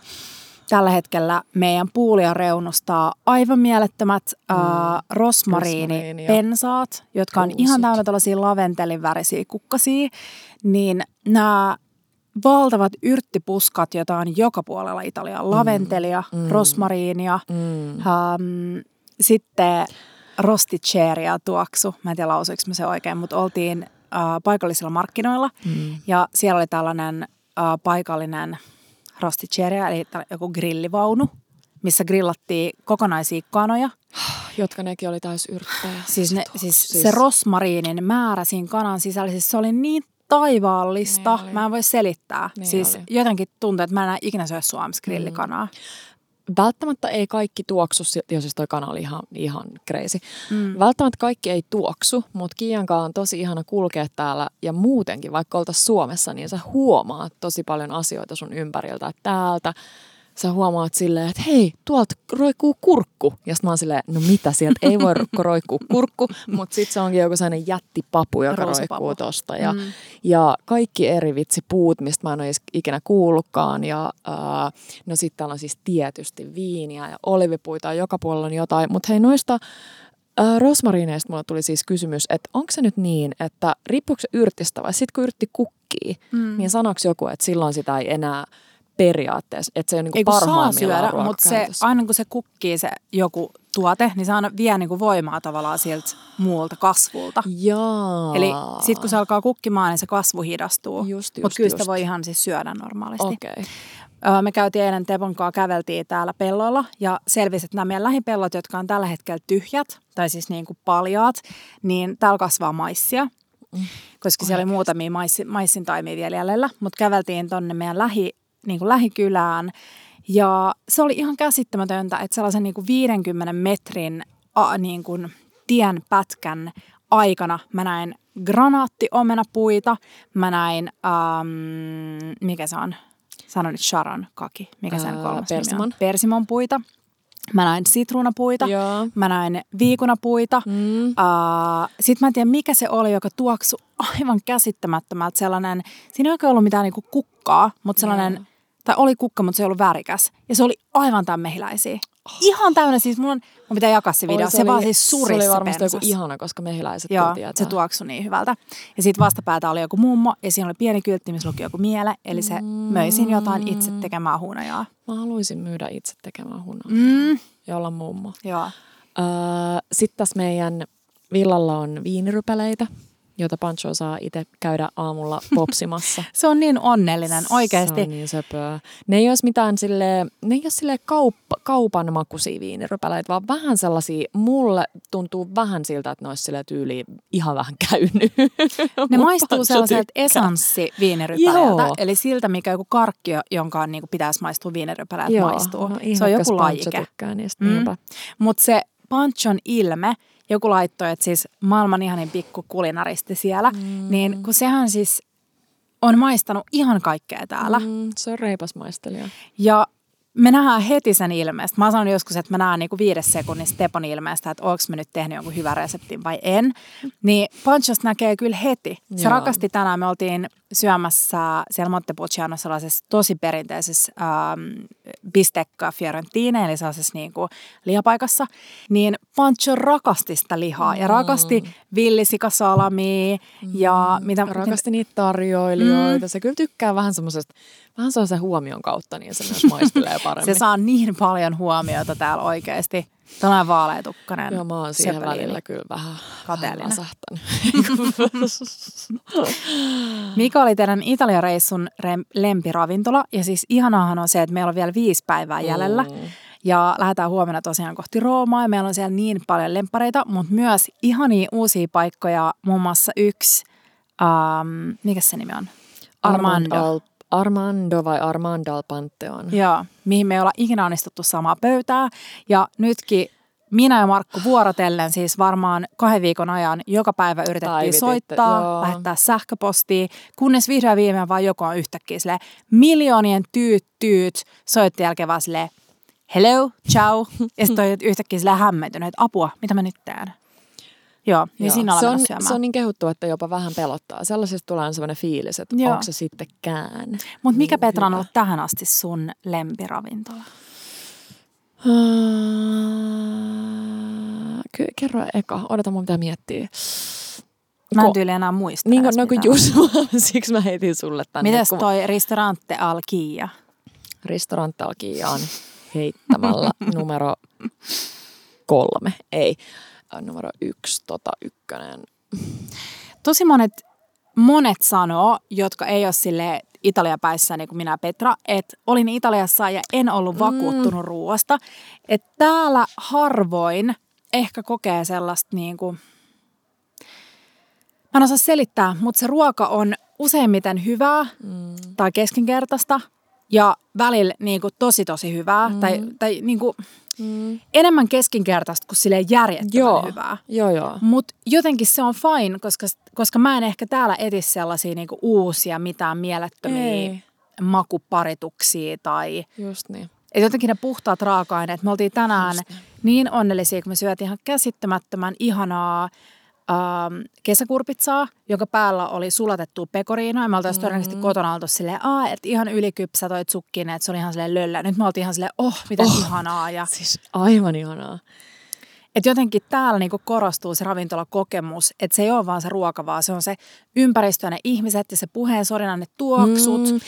Speaker 1: Tällä hetkellä meidän puulia reunustaa aivan mielettömät mm. äh, rosmariinipensaat, jotka on
Speaker 2: kuusut.
Speaker 1: ihan täynnä tällaisia laventelin värisiä kukkasia. Niin nämä valtavat yrttipuskat, joita on joka puolella Italiaa. Laventelia, mm.
Speaker 2: Mm.
Speaker 1: rosmariinia,
Speaker 2: Mm.
Speaker 1: um, sitten rosticeria tuoksu. Mä en tiedä lausuiko mä se oikein, mutta oltiin äh, paikallisilla markkinoilla.
Speaker 2: Mm.
Speaker 1: Ja siellä oli tällainen äh, paikallinen rosticeria, eli joku grillivaunu, missä grillattiin kokonaisia kanoja.
Speaker 2: Jotka nekin oli täys yrttejä.
Speaker 1: Siis, ne, siis, siis se rosmariinin määrä siinä kanan sisällä, siis se oli niin taivaallista.
Speaker 2: Niin oli.
Speaker 1: mä en voi selittää.
Speaker 2: Niin
Speaker 1: siis
Speaker 2: oli.
Speaker 1: jotenkin tuntuu, että mä en enää ikinä syö Suomessa grillikanaa.
Speaker 2: Välttämättä ei kaikki tuoksu, si- jo siis toi kana oli ihan, ihan crazy. Mm. Välttämättä kaikki ei tuoksu, mutta Kiiankaan on tosi ihana kulkea täällä ja muutenkin, vaikka oltaisiin Suomessa, niin sä huomaat tosi paljon asioita sun ympäriltä. Että täältä sä huomaat silleen, että hei, tuolta roikkuu kurkku. Ja sitten mä oon silleen, no mitä, sieltä ei voi ro- roikkuu kurkku, mutta sitten se onkin joku sellainen jättipapu, joka
Speaker 1: Ruusupapu.
Speaker 2: roikkuu tosta. Ja, mm. ja kaikki eri vitsipuut, mistä mä en ole ikinä kuullutkaan. Ja ää, no sitten täällä on siis tietysti viiniä ja olivipuita joka puolella on jotain. Mutta hei noista ää, rosmariineista mulle tuli siis kysymys, että onko se nyt niin, että riippuuko se yrtistä vai sitten kun yrtti kukkii, mm. niin sanoiko joku, että silloin sitä ei enää periaatteessa, että se on niinku
Speaker 1: Ei kun saa syödä, mutta se, aina kun se kukkii se joku tuote, niin se aina vie niinku voimaa tavallaan sieltä muulta kasvulta.
Speaker 2: Jaa.
Speaker 1: Eli sitten kun se alkaa kukkimaan, niin se kasvu hidastuu.
Speaker 2: Just, just,
Speaker 1: Mutta kyllä sitä
Speaker 2: just.
Speaker 1: voi ihan siis syödä normaalisti.
Speaker 2: Okay.
Speaker 1: Me käytiin eilen Tepon kanssa, käveltiin täällä pellolla ja selvisi, että nämä meidän lähipellot, jotka on tällä hetkellä tyhjät, tai siis niin kuin paljaat, niin täällä kasvaa maissia. Koska siellä oli muutamia maissi, maissin taimia vielä jäljellä, mutta käveltiin tonne meidän lähi, niin kuin lähikylään. Ja se oli ihan käsittämätöntä, että sellaisen niin kuin 50 metrin a, niin kuin tien pätkän aikana mä näin granaattiomenapuita, mä näin, ähm, mikä se on, sano nyt Sharon kaki, mikä sen
Speaker 2: Ää,
Speaker 1: kolmas
Speaker 2: persimon.
Speaker 1: on? Persimon puita. Mä näin sitruunapuita,
Speaker 2: Joo.
Speaker 1: mä näin viikunapuita.
Speaker 2: Mm.
Speaker 1: Uh, Sitten mä en tiedä, mikä se oli, joka tuoksui aivan käsittämättömältä. Sellainen, siinä ei oikein ollut mitään niinku kukkaa, mutta sellainen, tai oli kukka, mutta se ei ollut värikäs. Ja se oli aivan tämän mehiläisiä. Ihan täynnä, siis mun, on, mun pitää jakaa se video.
Speaker 2: Oi,
Speaker 1: se, vaan siis
Speaker 2: Se oli varmasti joku ihana, koska mehiläiset
Speaker 1: Joo,
Speaker 2: tietää.
Speaker 1: se tuoksui niin hyvältä. Ja sitten vastapäätä oli joku mummo ja siinä oli pieni kyltti, missä luki joku miele. Eli se möi siinä jotain itse tekemää hunajaa.
Speaker 2: Mä haluaisin myydä itse tekemään hunaa
Speaker 1: Mm,
Speaker 2: ja olla mummo.
Speaker 1: joo.
Speaker 2: Öö, Sitten tässä meidän villalla on viinirypäleitä, joita Pancho saa itse käydä aamulla <laughs> popsimassa.
Speaker 1: Se on niin onnellinen, oikeasti.
Speaker 2: Se on niin söpöä. Ne ei olisi mitään sille, ne ei ole sille kauppa, kaupan makuisia viinirypäleitä, vaan vähän sellaisia, mulle tuntuu vähän siltä, että ne olisi sille tyyliin ihan vähän käynyt.
Speaker 1: Ne maistuu sellaiselta esanssiviinirypäleeltä,
Speaker 2: Joo.
Speaker 1: eli siltä, mikä joku karkki, jonka niin kuin pitäisi maistua viinirypäleeltä maistuu.
Speaker 2: no
Speaker 1: se on joku lajike.
Speaker 2: niistä,
Speaker 1: Mm. Mutta se Panchon ilme, joku laittoi, että siis maailman ihanin pikku kulinaristi siellä, mm. niin kun sehän siis on maistanut ihan kaikkea täällä. Mm.
Speaker 2: Se on reipas maistelija.
Speaker 1: Ja me nähdään heti sen ilmeestä. Mä oon sanonut joskus, että mä näen niinku viides sekunnissa Tepon ilmeestä, että onko mä nyt tehnyt jonkun hyvän reseptin vai en. Niin Panchosta näkee kyllä heti. Se
Speaker 2: Joo.
Speaker 1: rakasti tänään. Me oltiin syömässä siellä Montepulciano sellaisessa tosi perinteisessä ähm, bistecca fiorentine, eli sellaisessa niinku lihapaikassa. Niin Pancho rakasti sitä lihaa ja rakasti villisikasalamia ja mitä...
Speaker 2: Rakasti niitä tarjoilijoita. Mm. Se kyllä tykkää vähän semmoisesta, vähän sellaisen huomion kautta, niin se myös maistelee paremmin.
Speaker 1: Se saa niin paljon huomiota täällä oikeasti. Tällainen vaaleatukkainen.
Speaker 2: Joo, mä oon siihen välillä kyllä vähän
Speaker 1: Kateellinen. <laughs> Mikä oli teidän Italia-reissun rem- lempiravintola? Ja siis ihanaahan on se, että meillä on vielä viisi päivää jäljellä.
Speaker 2: Mm.
Speaker 1: Ja lähdetään huomenna tosiaan kohti Roomaa ja meillä on siellä niin paljon lemppareita, mutta myös ihania uusia paikkoja, muun muassa yksi, ähm, mikä se nimi on? Armando.
Speaker 2: Armando vai Armando al Pantheon.
Speaker 1: Joo, mihin me ei olla ikinä onnistuttu samaa pöytää. Ja nytkin minä ja Markku vuorotellen siis varmaan kahden viikon ajan joka päivä yritettiin
Speaker 2: Päivititte,
Speaker 1: soittaa,
Speaker 2: joo.
Speaker 1: lähettää sähköpostia, kunnes vihdoin viimein vaan joku on yhtäkkiä sille miljoonien tyyt tyyt soitti jälkeen vaan silleen, hello, ciao. <laughs> Ja sitten yhtäkkiä sille hämmentynyt, että apua, mitä mä nyt teen? Joo, niin
Speaker 2: Joo.
Speaker 1: siinä
Speaker 2: se, on, se on niin kehuttu, että jopa vähän pelottaa. Sellaisesta tulee sellainen fiilis, että
Speaker 1: Joo.
Speaker 2: onko se sittenkään.
Speaker 1: Mutta mikä
Speaker 2: niin
Speaker 1: Petra on
Speaker 2: hyvä.
Speaker 1: ollut tähän asti sun lempiravintola?
Speaker 2: Ky- kerro eka, odota mun pitää miettiä.
Speaker 1: Mä en tyyli enää muista.
Speaker 2: Niin no kun just, <laughs> siksi mä heitin sulle tänne.
Speaker 1: Mites
Speaker 2: kun
Speaker 1: toi Ristorante Alkia?
Speaker 2: Restauranttalkia on heittämällä <laughs> numero kolme, ei, äh, numero yksi, tota ykkönen.
Speaker 1: Tosi monet, monet sanoo, jotka ei ole sille Italia-päissä, niin kuin minä Petra, että olin Italiassa ja en ollut vakuuttunut mm. ruoasta. Että täällä harvoin ehkä kokee sellaista niin kuin, mä en osaa selittää, mutta se ruoka on useimmiten hyvää mm. tai keskinkertaista ja välillä niin kuin, tosi tosi hyvää mm. tai, tai niin kuin, mm. enemmän keskinkertaista kuin silleen järjettömän
Speaker 2: Joo.
Speaker 1: hyvää.
Speaker 2: Joo, joo.
Speaker 1: Mutta jotenkin se on fine, koska, koska mä en ehkä täällä etisi sellaisia niinku uusia mitään mielettömiä
Speaker 2: Ei.
Speaker 1: makuparituksia tai...
Speaker 2: Just niin.
Speaker 1: Et jotenkin ne puhtaat raaka-aineet. Me oltiin tänään
Speaker 2: niin.
Speaker 1: niin onnellisia, kun me syötiin ihan käsittämättömän ihanaa ähm, kesäkurpitsaa, joka päällä oli sulatettua pekoriinoa. Ja me oltaisiin todennäköisesti kotona oltu silleen, Aa, että ihan ylikypsä toi zucchini, että se oli ihan silleen löllä. Nyt me oltiin ihan silleen, oh, miten oh. ihanaa. Ja
Speaker 2: Siis aivan ihanaa.
Speaker 1: et jotenkin täällä niinku korostuu se ravintolakokemus, että se ei ole vaan se ruoka, vaan se on se ympäristö ja ne ihmiset ja se puheen sorina, ne tuoksut.
Speaker 2: Mm.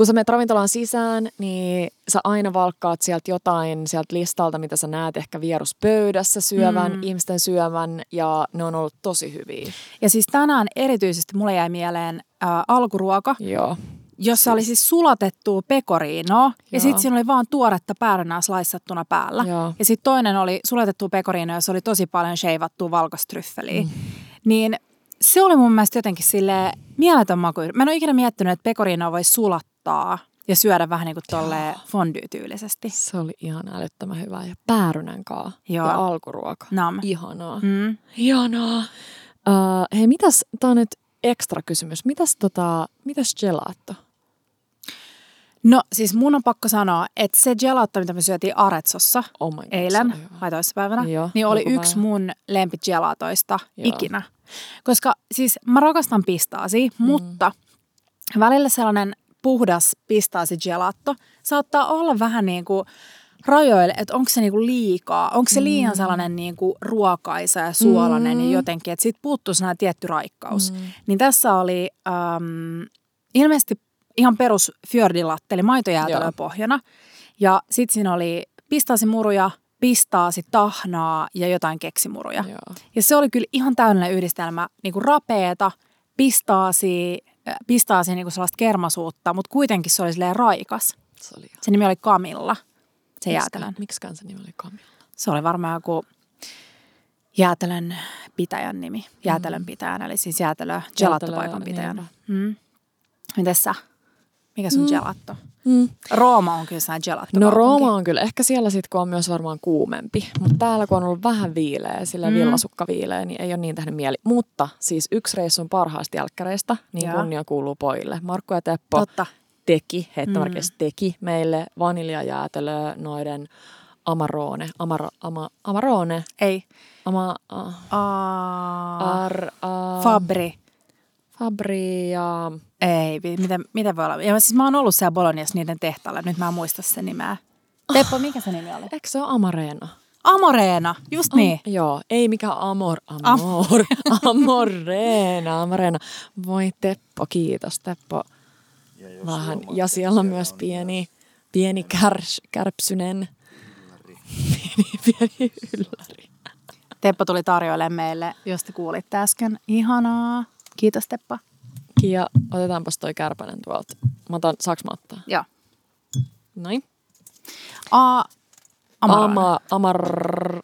Speaker 2: Kun sä menet ravintolaan sisään, niin sä aina valkkaat sieltä jotain sieltä listalta, mitä sä näet ehkä vieruspöydässä syövän, mm. ihmisten syövän, ja ne on ollut tosi hyviä.
Speaker 1: Ja siis tänään erityisesti mulle jäi mieleen ää, alkuruoka,
Speaker 2: Joo.
Speaker 1: jossa oli siis sulatettua pekoriinoa ja
Speaker 2: Joo.
Speaker 1: sitten siinä oli vaan tuoretta päärynää slaissattuna päällä.
Speaker 2: Joo.
Speaker 1: Ja sitten toinen oli sulatettua pekoriinoa, jossa oli tosi paljon sheivattua valkostryffeliä. Mm. Niin se oli mun mielestä jotenkin sille mieletön maku. Mä en ole ikinä miettinyt, että pekoriinoa voi sulattaa ja syödä vähän niin kuin tolleen fondue-tyylisesti.
Speaker 2: Se oli ihan älyttömän hyvää. Ja päärynänkaa
Speaker 1: Joo.
Speaker 2: ja alkuruoka.
Speaker 1: Nam.
Speaker 2: Ihanaa.
Speaker 1: Mm.
Speaker 2: Ihanaa. Uh, hei, mitäs, tää on nyt ekstra kysymys. Mitäs, tota, mitäs gelato?
Speaker 1: No siis mun on pakko sanoa, että se gelato, mitä me syötiin Aretsossa
Speaker 2: Oh God,
Speaker 1: eilen vai toissapäivänä,
Speaker 2: Joo,
Speaker 1: niin oli yksi mun lempigelatoista
Speaker 2: Joo.
Speaker 1: ikinä. Koska siis mä rakastan pistaasia, mm. mutta välillä sellainen puhdas pistaasi gelato saattaa olla vähän niin kuin rajoille, että onko se niinku liikaa, onko se liian sellainen niinku ruokaisa ja suolainen mm. ja jotenkin, että siitä puuttuu sellainen tietty raikkaus. Mm. Niin tässä oli äm, ilmeisesti ihan perus fjordilatte, eli maitojäätelö pohjana. Ja sitten siinä oli pistaasimuruja, pistaasi, tahnaa ja jotain keksimuruja.
Speaker 2: Joo.
Speaker 1: Ja se oli kyllä ihan täydellinen yhdistelmä, niin kuin rapeeta, pistaasi, äh, pistaasi niin kuin sellaista kermasuutta, mutta kuitenkin se oli silleen raikas.
Speaker 2: Se oli ihan.
Speaker 1: Se nimi oli Kamilla, se jäätelön.
Speaker 2: Miksikään se nimi oli Camilla?
Speaker 1: Se oli varmaan joku jäätelön pitäjän nimi, jäätelön pitäjän, eli siis jäätelö gelattopaikan pitäjän. Mm. Mites sä? Mikä sun mm. gelato?
Speaker 2: Mm.
Speaker 1: Rooma on kyllä sellainen gelato.
Speaker 2: No Rooma on kyllä ehkä siellä sitten, kun on myös varmaan kuumempi. Mutta täällä kun on ollut vähän viileä, sillä
Speaker 1: Mm.
Speaker 2: villasukka viileä, niin ei ole niin tehnyt mieli. Mutta siis yksi reissun parhaista jälkkäreistä, niin
Speaker 1: Joo.
Speaker 2: kunnia kuuluu pojille. Markku ja Teppo
Speaker 1: Totta.
Speaker 2: teki, heittomerkissä mm. teki meille vaniljajäätelöä noiden Amarone, amara, ama, Amarone,
Speaker 1: Ei.
Speaker 2: ama, a,
Speaker 1: Aa,
Speaker 2: ar, a,
Speaker 1: Fabri.
Speaker 2: Fabri ja
Speaker 1: Ei, miten, miten voi olla? Ja siis mä oon ollut siellä Boloniassa niiden tehtaalla, nyt mä en muista sen nimeä. Teppo, mikä se nimi oli?
Speaker 2: eikö se ole Amarena?
Speaker 1: Amoreena, just niin.
Speaker 2: Am, joo, ei mikään amor, amor, <laughs> amorena, amorena. Voi Teppo, kiitos Teppo. Vähän. Ja siellä on myös pieni, pieni kärs, kärpsynen. Pieni, pieni ylläri.
Speaker 1: Teppo tuli tarjoilemaan meille, jos te kuulitte äsken. Ihanaa. Kiitos Teppo.
Speaker 2: Ja otetaanpas toi kärpänen tuolta. Mä otan, saaks mä ottaa?
Speaker 1: Joo.
Speaker 2: Noin.
Speaker 1: A, Amarana.
Speaker 2: Ama, amar, <laughs>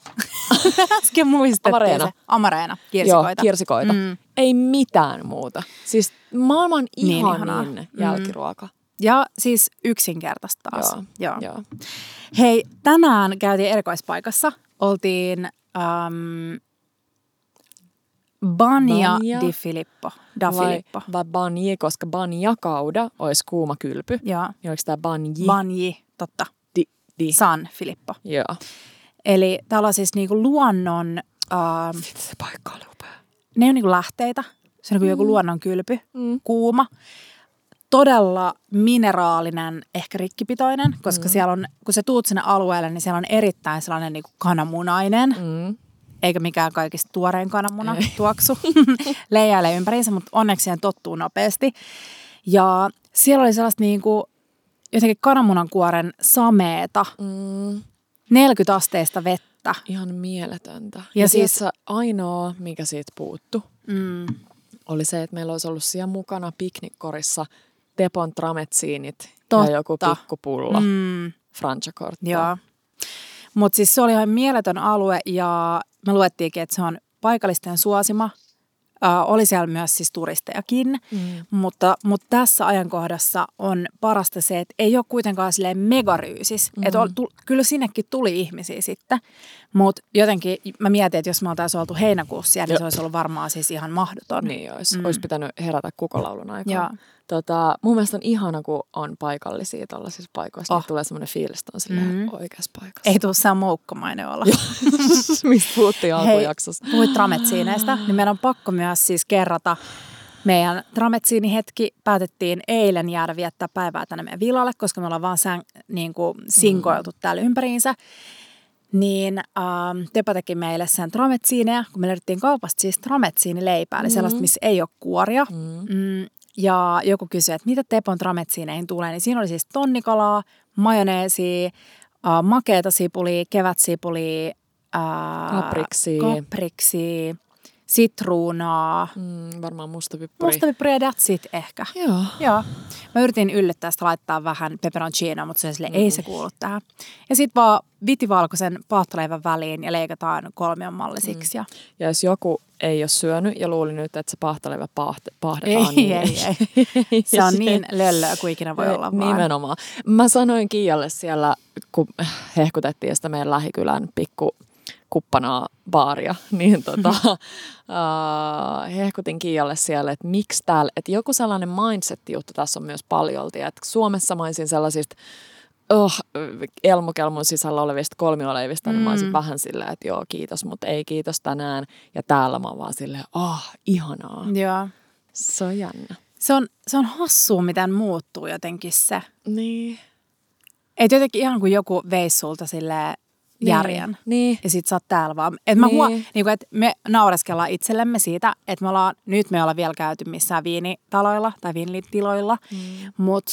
Speaker 1: Äsken muistettiin
Speaker 2: Amareena.
Speaker 1: se. Amareena,
Speaker 2: joo,
Speaker 1: kirsikoita.
Speaker 2: kirsikoita.
Speaker 1: Mm.
Speaker 2: Ei mitään muuta. Siis maailman
Speaker 1: Niin
Speaker 2: ihanin niin
Speaker 1: Mm.
Speaker 2: jälkiruoka.
Speaker 1: Ja siis yksinkertaista taas.
Speaker 2: Joo,
Speaker 1: Joo.
Speaker 2: joo.
Speaker 1: Hei, tänään käytiin erikoispaikassa. Oltiin um, Banja
Speaker 2: Banja.
Speaker 1: di Filippo. Da
Speaker 2: vai,
Speaker 1: Filippo.
Speaker 2: vai banje, koska banjakauda olisi kuuma kylpy.
Speaker 1: Joo.
Speaker 2: Ja oliko tämä banji?
Speaker 1: Banji, totta.
Speaker 2: di, di.
Speaker 1: San Filippo.
Speaker 2: Joo.
Speaker 1: Eli täällä on siis niinku luonnon, uh,
Speaker 2: Vitsi, se paikka oli upea.
Speaker 1: ne on niinku lähteitä. Se on niinku joku luonnon kylpy,
Speaker 2: Mm.
Speaker 1: kuuma. Todella mineraalinen, ehkä rikkipitoinen, koska mm. siellä on, kun sä tuut sinne alueelle, niin siellä on erittäin sellainen niinku kananmunainen,
Speaker 2: Mm.
Speaker 1: Eikä mikään kaikista tuorein kananmuna
Speaker 2: Ei.
Speaker 1: tuoksu. <laughs> Leijailee ympäriinsä, mutta onneksi siihen tottuu nopeasti. Ja siellä oli sellaista niinku, jotenkin kananmunankuoren sameeta,
Speaker 2: Mm.
Speaker 1: 40 asteista vettä.
Speaker 2: Ihan mieletöntä.
Speaker 1: Ja
Speaker 2: Ja,
Speaker 1: siis-
Speaker 2: siis ainoa, mikä siitä puuttu,
Speaker 1: Mm.
Speaker 2: oli se, että meillä olisi ollut siellä mukana piknikkorissa Tepon trametsiinit
Speaker 1: Totta.
Speaker 2: ja joku pikkupullo mm.
Speaker 1: Mm,
Speaker 2: Francia-korttia.
Speaker 1: Mutta siis se oli ihan mieletön alue ja me luettiinkin, että se on paikallisten suosima. Äh, oli siellä myös siis turistejakin,
Speaker 2: Mm.
Speaker 1: mutta, mutta tässä ajankohdassa on parasta se, että ei ole kuitenkaan silleen megaryysis. Mm. Että kyllä sinnekin tuli ihmisiä sitten, mutta jotenkin mä mietin, että jos me oltaisiin oltu heinäkuussa siellä, niin se olisi ollut varmaan siis ihan mahdoton.
Speaker 2: Niin olisi,
Speaker 1: Mm.
Speaker 2: mm. olisi pitänyt herätä kukolaulun aikaa.
Speaker 1: Joo.
Speaker 2: Tota, mun mielestä on ihana, kun on paikallisia tuollaisissa paikoissa.
Speaker 1: Oh.
Speaker 2: Oh. Tulee semmoinen fiilis, että on silleen
Speaker 1: Mm.
Speaker 2: mm. oikeassa paikassa.
Speaker 1: Ei tule saa moukkomainen olla. <laughs>
Speaker 2: Mistä puhuttiin
Speaker 1: Hei,
Speaker 2: alkujaksossa.
Speaker 1: puhuit trametsiineistä, niin meidän on pakko myös siis kerrata meidän trametsiinihetki. Päätettiin eilen jäädä viettää päivää tänne meidän villalle, koska me ollaan vaan sään, niin kuin sinkoiltu mm. täällä ympäriinsä. Niin ähm, Tepa teki meille sen trametsiineja, kun me löydettiin kaupasta siis trametsiinileipää, eli sellaista, missä ei ole kuoria.
Speaker 2: Mm.
Speaker 1: Mm, ja joku kysyi, että mitä Tepon trametsiineihin tulee, niin siinä oli siis tonnikalaa, majoneesia, äh, makeata sipulia, kevätsipulia, äh,
Speaker 2: Kapriksia.
Speaker 1: kapriksia, sitruunaa,
Speaker 2: Mm, varmaan mustapippuri.
Speaker 1: mustapippuria ja that's it ehkä.
Speaker 2: Joo.
Speaker 1: Joo. Mä yritin yllättää sitä laittaa vähän peperoncinoa, mutta se sille, ei se kuulu tähän. Ja sitten vaan vitivalkoisen paahtoleivän väliin ja leikataan kolmion mallisiksi. Ja...
Speaker 2: Ja jos joku ei ole syönyt ja luuli nyt, että se pahtaleivä paahte, paahdetaan,
Speaker 1: Ei,
Speaker 2: niin
Speaker 1: ei, ei. <laughs> Se on niin löllöä kuin ikinä voi olla vaan.
Speaker 2: Nimenomaan. Mä sanoin Kiialle siellä, kun hehkutettiin sitä meidän lähikylän pikku kuppanaa baaria, <laughs> niin tota, <laughs> uh, hehkutin Kiialle siellä, että miksi täällä, että joku sellainen mindset-juttu tässä on myös paljolti, että Suomessa mä olisin sellaisista oh, elmukelmun sisällä olevista kolmioleivistä, niin mä olisin
Speaker 1: Mm.
Speaker 2: vähän silleen, että joo kiitos, mutta ei kiitos tänään. Ja täällä mä oon vaan silleen, oh, ihanaa.
Speaker 1: Joo.
Speaker 2: Se on jännä.
Speaker 1: Se on, se on hassua, miten muuttuu jotenkin se.
Speaker 2: Niin.
Speaker 1: Ei jotenkin ihan kuin joku veisi sulta silleen järjen.
Speaker 2: Niin.
Speaker 1: Ja sit sä oot täällä vaan. Et mä
Speaker 2: Niin.
Speaker 1: huo, niin kuin, että me naureskellaan itsellemme siitä, että me ollaan, nyt me ollaan vielä käyty missään viinitaloilla tai viinitiloilla, mm. mutta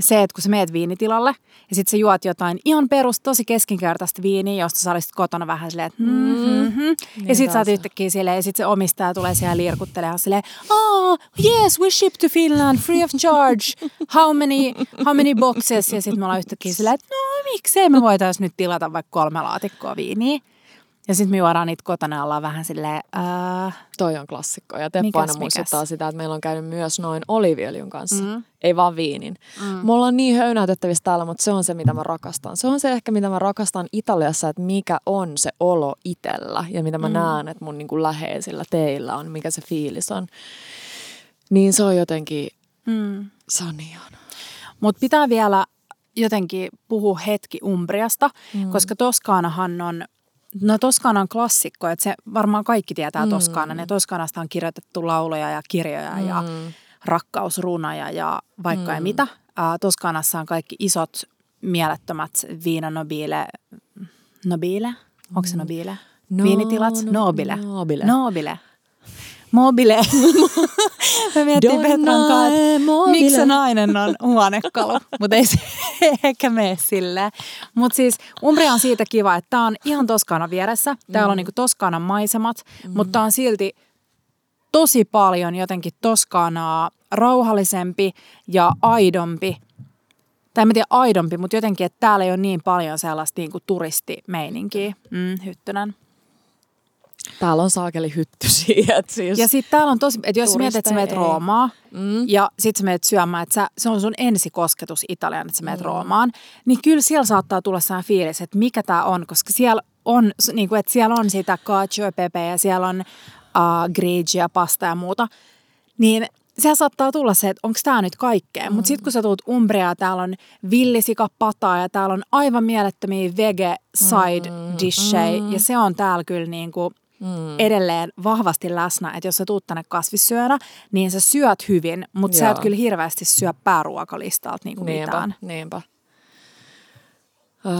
Speaker 1: se, että kun sä meet viinitilalle ja sit sä juot jotain ihan perus, tosi keskinkertaista viiniä, josta sä olisit kotona vähän silleen, että mm-hmm. ja
Speaker 2: Niin
Speaker 1: sit sä oot yhtäkkiä silleen, ja sit se omistaja tulee siellä liirkuttelemaan silleen, oh, yes, we ship to Finland free of charge. How many, how many boxes? Ja sit me ollaan yhtäkkiä silleen, että no miksei me voitaisiin nyt tilata vaikka kolme laatikkoa viiniä. Ja sitten me juodaan niitä kotona ja ollaan vähän silleen, äh,
Speaker 2: Toi on klassikko. Ja Teppo aina muistuttaa
Speaker 1: mikäs?
Speaker 2: sitä, että meillä on käynyt myös noin oliiviöljyn kanssa. Mm. Ei vaan viinin. Mm. Me ollaan niin höynäytettävissä täällä, mutta se on se, mitä mä rakastan. Se on se ehkä, mitä mä rakastan Italiassa, että mikä on se olo itellä. Ja mitä mä mm. näen, että mun niin kuin läheisillä teillä on, mikä se fiilis on. Niin se on jotenkin,
Speaker 1: mm.
Speaker 2: se on ihana.
Speaker 1: Mutta pitää vielä jotenkin puhua hetki Umbriasta, mm. koska Toskaanahan on, no Toskaana on klassikko, että se varmaan kaikki tietää mm. Toskaanan. Ja Toskaanasta on kirjoitettu lauloja ja kirjoja mm. ja rakkausrunoja ja vaikka mm. ja mitä. Ää, Toskaanassa on kaikki isot, mielettömät viina nobile, nobile? Onko se nobile?
Speaker 2: No,
Speaker 1: Viinitilat?
Speaker 2: no-
Speaker 1: Nobile.
Speaker 2: nobile.
Speaker 1: Nobile. Mobile. <laughs> Me miettii
Speaker 2: Donna
Speaker 1: Petran kanssa, miksi se nainen on huonekalu, mutta ei se <laughs> ehkä mene silleen. Mutta siis Umbria on siitä kiva, että tämä on ihan Toskaanan vieressä. Täällä on niinku Toskaanan maisemat, mutta on silti tosi paljon jotenkin Toskaanaa rauhallisempi ja aidompi. Tai en mä tiedä aidompi, mutta jotenkin, että täällä ei ole niin paljon sellaista niinku turistimeininkiä. Mm, hyttynen.
Speaker 2: Täällä on saakeli hyttysiä. <laughs> Siis.
Speaker 1: Ja sitten täällä on tosi, että jos mietit, että sä meet. Roomaan
Speaker 2: Mm.
Speaker 1: ja sit sä meet syömään, että sä, se on sun ensikosketus Italiaan, että sä meet Roomaan, niin kyllä siellä saattaa tulla sellainen fiilis, että mikä tää on, koska siellä on, niin kuin, että siellä on sitä cacio e pepe ja siellä on uh, grigia, pasta ja muuta, niin siellä saattaa tulla se, että onko tämä nyt kaikkea. Mutta sitten kun sä tuut Umbriaa, täällä on villisikapataa ja täällä on aivan mielettömiä vege side dishejä. Ja se on täällä kyllä niin kuin edelleen vahvasti läsnä, että jos sä tuut tänne kasvissyönä, niin sä syöt hyvin, mutta sä et
Speaker 2: Joo.
Speaker 1: kyllä hirveästi syö pääruokalistalta niin kuin
Speaker 2: Niinpä,
Speaker 1: mitään.
Speaker 2: niinpä.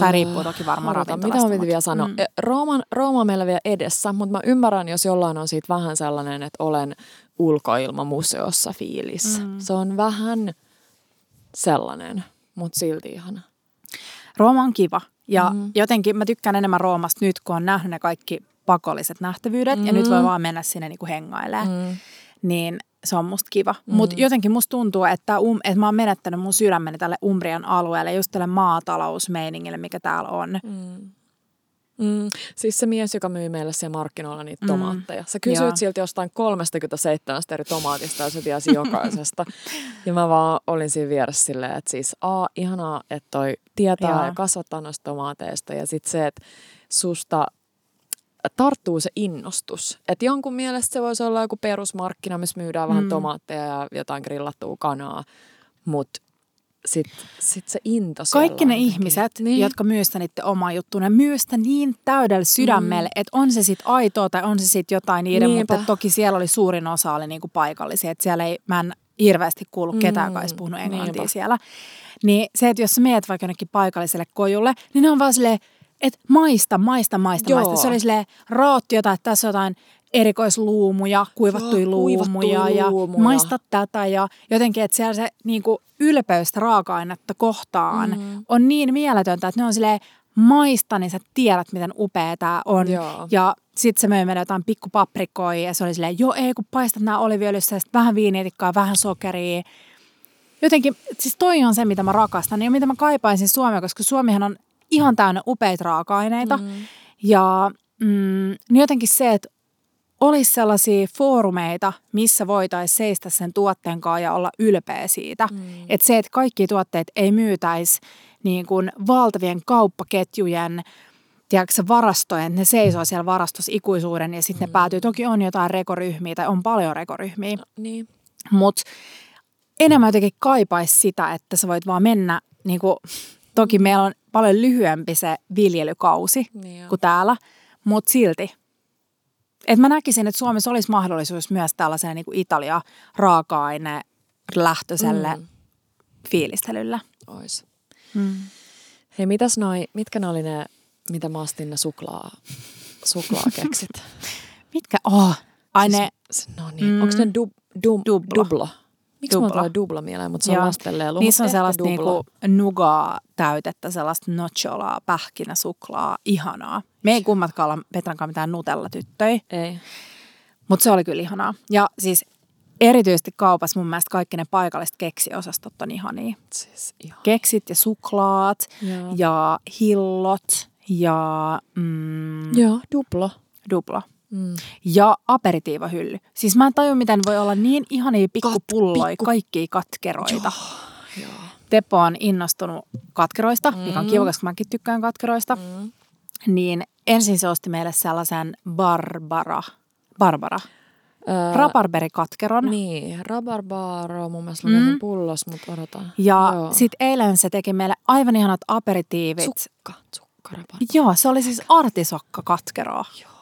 Speaker 1: Tai riippuu toki varmaan ravintolasta.
Speaker 2: Mitä mä piti vielä sanoa? Mm. Rooman, Rooma on meillä vielä edessä, mutta mä ymmärrän, jos jollain on siitä vähän sellainen, että olen ulkoilmamuseossa fiilis. Mm. Se on vähän sellainen, mutta silti ihana.
Speaker 1: Rooma on kiva. Ja mm. jotenkin mä tykkään enemmän Roomasta nyt, kun on nähnyt ne kaikki pakolliset nähtävyydet. Mm. Ja nyt voi vaan mennä sinne niin kuin hengailemaan. Mm. Niin se on musta kiva. Mm. Mutta jotenkin musta tuntuu, että, um, että mä oon menettänyt mun sydämeni tälle Umbrian alueelle, just tälle maatalousmeiningille, mikä täällä on.
Speaker 2: Mm. Mm, siis se mies, joka myy meille siellä markkinoilla niitä mm. tomaatteja. Sä kysyit Joo. siltä jostain 37 eri tomaatista ja se tiesi <laughs> jokaisesta. ja mä vaan olin siinä vieressä silleen, että siis a, ihanaa, että toi tietää Joo. ja kasvattaa noista tomaateista. Ja sitten se, että susta tarttuu se innostus. Että jonkun mielestä se voisi olla joku perusmarkkina, missä myydään mm. vähän tomaatteja ja jotain grillattua kanaa. Mutta sit, sit se into
Speaker 1: Kaikki ne ihmiset, niin. jotka myy sitä niiden omaa juttua, ne myy sitä niin täydellä sydämellä, mm. että on se sitten aitoa tai on se sitten jotain niiden, Niinpä. mutta toki siellä oli suurin osa oli niinku paikallisia. Että siellä ei, mä en hirveästi kuullut ketään, joka olisi puhunut englantia Niinpä. siellä. Niin se, että jos sä meet vaikka jonnekin paikalliselle kojulle, niin ne on vaan silleen, että maista, maista, maista, Joo. maista. Se oli silleen raotti jotain, että tässä on jotain erikoisluumuja, kuivattuja luumuja ja luumuja. maista tätä ja jotenkin, että siellä se niin kuin ylpeys raaka-ainetta kohtaan mm. on niin mieletöntä, että ne on silleen maista, niin sä tiedät, miten upea tämä on. Joo. Ja sitten se möi meille jotain pikkupaprikoja ja se oli silleen, joo ei kun paistat nämä oliviöljyssä ja vähän viinietikkaa, vähän sokeria. Jotenkin, siis toi on se, mitä mä rakastan ja mitä mä kaipaisin Suomea, koska Suomihan on ihan täynnä upeita raaka-aineita. Mm. Ja mm, niin jotenkin se, että olisi sellaisia foorumeita, missä voitaisiin seistä sen tuotteen kanssa ja olla ylpeä siitä. Mm. Että se, että kaikki tuotteet ei myytäisi niin kuin valtavien kauppaketjujen tiedätkö, varastojen, ne seisoo siellä varastossa ikuisuuden ja sitten mm. ne päätyy. Toki on jotain rekoryhmiä tai on paljon rekoryhmiä. No, niin. Mutta enemmän jotenkin kaipaisi sitä, että sä voit vaan mennä, niin kuin, toki meillä on paljon lyhyempi se viljelykausi niin kuin täällä, mutta silti et mä näkisin, että Suomessa olisi mahdollisuus myös tällaiseen niin kuin Italia raaka-aine lähtöiselle mm. fiilistelylle.
Speaker 2: Ois. Mm. Hei, mitäs noi, mitkä ne oli ne, mitä mä astin ne suklaa, suklaakeksit? <laughs>
Speaker 1: mitkä? Oh, ai ne.
Speaker 2: Siis, no niin, mm. onko ne dub, dub, dublo? dublo? Miksi dubla. mulla dubla mieleen, mutta se on lastenleilu. lelu.
Speaker 1: Niissä on sellaista niinku nugaa täytettä, sellaista nocholaa, pähkinä, suklaa, ihanaa. Me ei kummatkaan olla Petran mitään nutella-tyttöjä.
Speaker 2: Ei.
Speaker 1: Mutta se oli kyllä ihanaa. Ja siis erityisesti kaupassa mun mielestä kaikki ne paikalliset keksiosastot on ihania.
Speaker 2: Siis ihan.
Speaker 1: Keksit ja suklaat Joo. ja hillot ja... Mm,
Speaker 2: Joo, duplo.
Speaker 1: Duplo. Mm. Ja aperitiivahylly. Siis mä en tajua, miten voi olla niin ihania pikkupulloja, pikku... kaikkia katkeroita. Joo. Teppo on innostunut katkeroista, mm. mikä on kiva, koska mäkin tykkään katkeroista. Mm. Niin ensin se osti meille sellaisen Barbara. Barbara. Öö, rabarberikatkeron.
Speaker 2: Niin, rabarbaro mun mielestä mm. pullos, mutta odotan.
Speaker 1: Ja sitten eilen se teki meille aivan ihanat aperitiivit.
Speaker 2: Sukka, sukka rabarbaro.
Speaker 1: Joo, se oli siis artisokka katkeroa. Joo.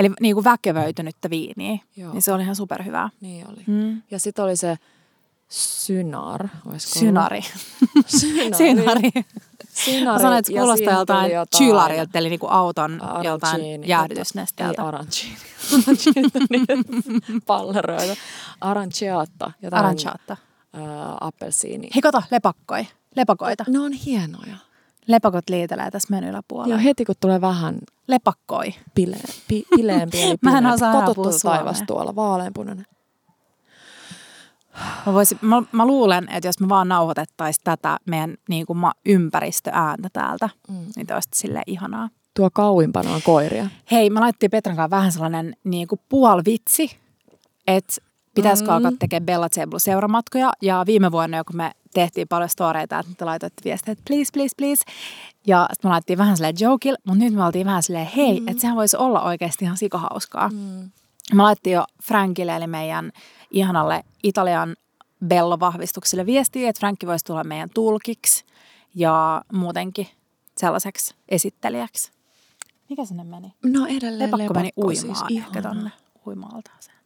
Speaker 1: Eli niin kuin väkevöitynyttä viiniä. Joo. Niin se oli ihan superhyvää.
Speaker 2: Niin oli. Mm. Ja sitten oli se Synar.
Speaker 1: Synari. Synari. <laughs> Synari. Synari. Sanoit, että kuulostaa joltain chylarilta, eli niinku auton Arancini, joltain jäähdytysnesteeltä.
Speaker 2: Ei arancini. <laughs> Palleroita. Aranciata.
Speaker 1: Aranciata.
Speaker 2: Äh, appelsiini.
Speaker 1: Hei kato, lepakkoi. Lepakoita.
Speaker 2: Ne on hienoja.
Speaker 1: Lepakot liitelee tässä menyllä puolella.
Speaker 2: Joo, heti kun tulee vähän
Speaker 1: lepakkoi.
Speaker 2: Pile, pi, pileempi eli
Speaker 1: Mä en osaa
Speaker 2: Kotottu taivas tuolla, vaaleanpunainen.
Speaker 1: Mä, voisin, mä, mä luulen, että jos me vaan nauhoitettaisiin tätä meidän niin kuin ympäristöääntä täältä, mm. niin te sille ihanaa.
Speaker 2: Tuo kauimpana on koiria.
Speaker 1: Hei, mä laittiin Petran kanssa vähän sellainen niin kuin puolvitsi, että pitäisikö mm-hmm. alkaa tekemään Bella Zeblu seuramatkoja. Ja viime vuonna, kun me tehtiin paljon storeita, että te laitoitte viestiä, että please, please, please. Ja sitten me laitettiin vähän silleen jokil, mutta nyt me oltiin vähän silleen, hei, mm. että sehän voisi olla oikeasti ihan sikahauskaa. Mm. Me laitettiin jo Frankille, eli meidän ihanalle Italian Bello-vahvistukselle viestiä, että Frankki voisi tulla meidän tulkiksi ja muutenkin sellaiseksi esittelijäksi. Mikä sinne meni?
Speaker 2: No edelleen
Speaker 1: lepakko, lepakko meni uimaan siis ehkä tonne uimaaltaaseen.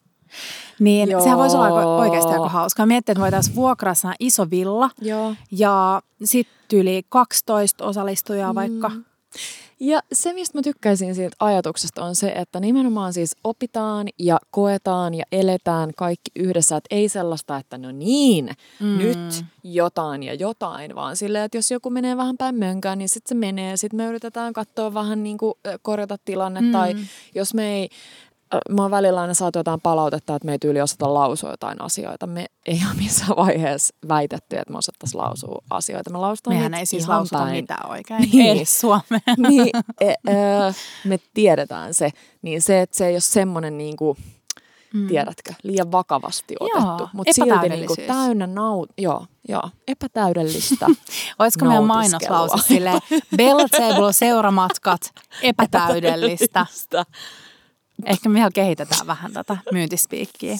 Speaker 1: Niin Joo. sehän voisi olla oikeasti aika hauskaa. Miettiä, että voitaisiin vuokrassa iso villa
Speaker 2: Joo.
Speaker 1: ja sitten yli 12 osallistujaa mm. vaikka.
Speaker 2: Ja se, mistä mä tykkäisin siitä ajatuksesta, on se, että nimenomaan siis opitaan ja koetaan ja eletään kaikki yhdessä. Että ei sellaista, että no niin, mm. nyt jotain ja jotain, vaan silleen, että jos joku menee vähän päin mönkään, niin sitten se menee. Sitten me yritetään katsoa vähän niin kuin korjata tilanne. Mm. Tai jos me ei mä oon välillä aina saatu jotain palautetta, että me ei tyyli osata lausua jotain asioita. Me ei ole missään vaiheessa väitetty, että me osattaisiin lausua asioita. Me lausutaan
Speaker 1: Mehän ei siis lausuta
Speaker 2: päin.
Speaker 1: mitään oikein.
Speaker 2: Niin.
Speaker 1: Ei Suomeen. <laughs>
Speaker 2: niin, e, ö, me tiedetään se. Niin se, että se ei ole semmoinen niin kuin, mm. tiedätkö, liian vakavasti otettu. Mutta silti niin kuin, täynnä naut... Joo, joo, epätäydellistä. <laughs>
Speaker 1: Olisiko meidän mainoslause silleen, Bella Table seuramatkat, <laughs> epätäydellistä. Ehkä me ihan kehitetään vähän tätä myyntispiikkiä.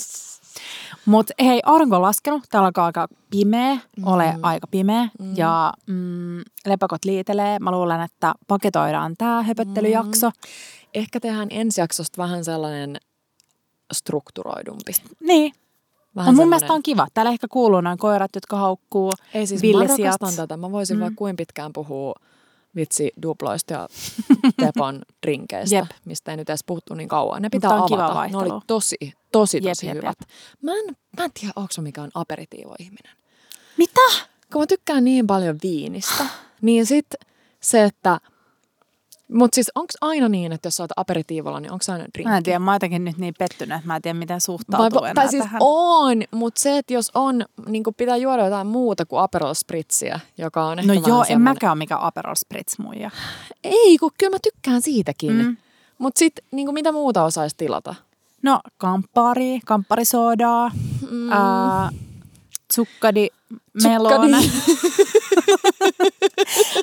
Speaker 1: Mutta hei, aurinko on laskenut. Täällä alkaa aika pimeä, ole
Speaker 2: Mm.
Speaker 1: aika pimeä. Ja mm, lepakot liitelee. Mä luulen, että paketoidaan tämä höpöttelyjakso.
Speaker 2: Ehkä tehdään ensi jaksosta vähän sellainen strukturoidumpi.
Speaker 1: Niin,
Speaker 2: Vähän
Speaker 1: mutta mun
Speaker 2: semmoinen-
Speaker 1: mielestä on kiva. Täällä ehkä kuuluu noin koirat, jotka haukkuu.
Speaker 2: Ei siis, mä
Speaker 1: villisijat.
Speaker 2: rakastan tätä. Mä voisin
Speaker 1: Mm.
Speaker 2: mm. vaikka kuin pitkään puhua vitsi duploista ja <laughs> Tepon drinkeistä,
Speaker 1: Jep.
Speaker 2: mistä ei nyt edes puhuttu niin kauan. Ne pitää
Speaker 1: tää on
Speaker 2: avata.
Speaker 1: kiva
Speaker 2: ne oli tosi, tosi,
Speaker 1: Jep,
Speaker 2: tosi
Speaker 1: jep,
Speaker 2: hyvät. Mä en, mä en tiedä, onko mikään aperitiivo-ihminen.
Speaker 1: Mitä?
Speaker 2: Kun mä tykkään niin paljon viinistä, <gasps> niin sit se, että... Mutta siis onko aina niin, että jos oot aperitiivolla, niin onko aina drinkki?
Speaker 1: Mä en tiedä, mä oon jotenkin nyt niin pettynyt, että mä en tiedä, miten
Speaker 2: Vai,
Speaker 1: suhtautuu enää
Speaker 2: tai siis
Speaker 1: tähän.
Speaker 2: on, mutta se, että jos on, niin pitää juoda jotain muuta kuin Aperol Spritzia, joka on ehkä
Speaker 1: No joo, en
Speaker 2: semmonen-
Speaker 1: mäkään ole mikään Aperol Spritz muija.
Speaker 2: Ei, kun kyllä mä tykkään siitäkin.
Speaker 1: Mm.
Speaker 2: Mutta sitten niin mitä muuta osaisi tilata?
Speaker 1: No, kamppari, kampparisodaa, mm. ää, tsukkadi, melona. <laughs>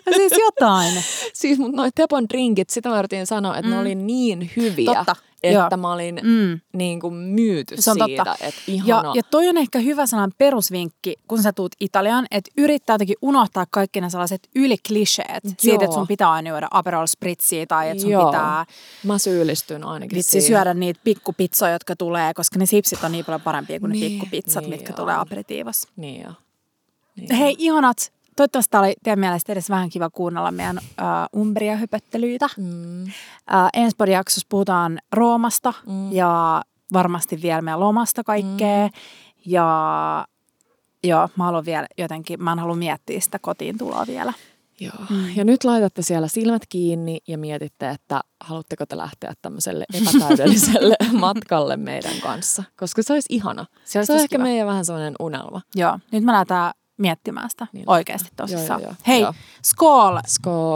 Speaker 1: no siis jotain.
Speaker 2: Siis mut noi Tepon drinkit, sitä mä yritin sanoa, että mm. ne oli niin hyviä,
Speaker 1: Totta,
Speaker 2: että
Speaker 1: joo.
Speaker 2: mä olin
Speaker 1: Mm.
Speaker 2: niin kuin myyty
Speaker 1: Se on
Speaker 2: siitä,
Speaker 1: totta.
Speaker 2: että
Speaker 1: Ja,
Speaker 2: ihana.
Speaker 1: ja toi on ehkä hyvä sellainen perusvinkki, kun sä tuut Italiaan, että yrittää jotenkin unohtaa kaikki ne sellaiset ylikliseet siitä,
Speaker 2: Joo.
Speaker 1: että sun pitää aina juoda Aperol Spritzia tai että sun
Speaker 2: Joo.
Speaker 1: pitää
Speaker 2: Mä syyllistyn ainakin
Speaker 1: vitsi
Speaker 2: siihen.
Speaker 1: syödä niitä pikkupizzoja, jotka tulee, koska ne sipsit on niin paljon parempia kuin ne
Speaker 2: Niin,
Speaker 1: pikkupizzat,
Speaker 2: niin
Speaker 1: mitkä tulee aperitiivassa.
Speaker 2: Niin joo. Niin
Speaker 1: Hei, ihanat. Toivottavasti tämä oli teidän mielestä edes vähän kiva kuunnella meidän uh, Umbria-höpöttelyitä.
Speaker 2: Mm.
Speaker 1: Uh, ensi jaksossa puhutaan Roomasta
Speaker 2: Mm.
Speaker 1: ja varmasti vielä meidän lomasta kaikkea.
Speaker 2: Mm.
Speaker 1: Ja joo, mä haluan vielä jotenkin, mä en halua miettiä sitä kotiin tuloa vielä.
Speaker 2: Joo. Mm. Ja nyt laitatte siellä silmät kiinni ja mietitte, että haluatteko te lähteä tämmöiselle epätäydelliselle <laughs> matkalle meidän kanssa. Koska se olisi ihana.
Speaker 1: Se olisi
Speaker 2: se on
Speaker 1: tosi
Speaker 2: ehkä
Speaker 1: kiva.
Speaker 2: meidän vähän sellainen unelma.
Speaker 1: Joo, nyt mä lähdetään miettimään sitä
Speaker 2: Niin
Speaker 1: oikeasti tosissaan.
Speaker 2: Joo, joo, joo.
Speaker 1: Hei,
Speaker 2: Joo.
Speaker 1: skool!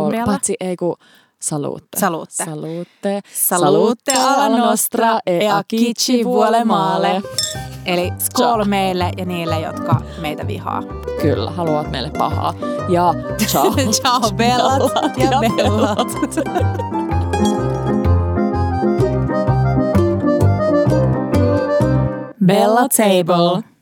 Speaker 1: Umbrialla?
Speaker 2: Paitsi ei kun salute.
Speaker 1: Salute.
Speaker 2: Salute.
Speaker 1: Salute alla nostra e a chi ci vuole male. Eli skool
Speaker 2: Ciao.
Speaker 1: meille ja niille, jotka meitä vihaa.
Speaker 2: Kyllä, haluat meille pahaa. Ja ciao. <laughs>
Speaker 1: Ciao bellat ja bellat. Bella Table.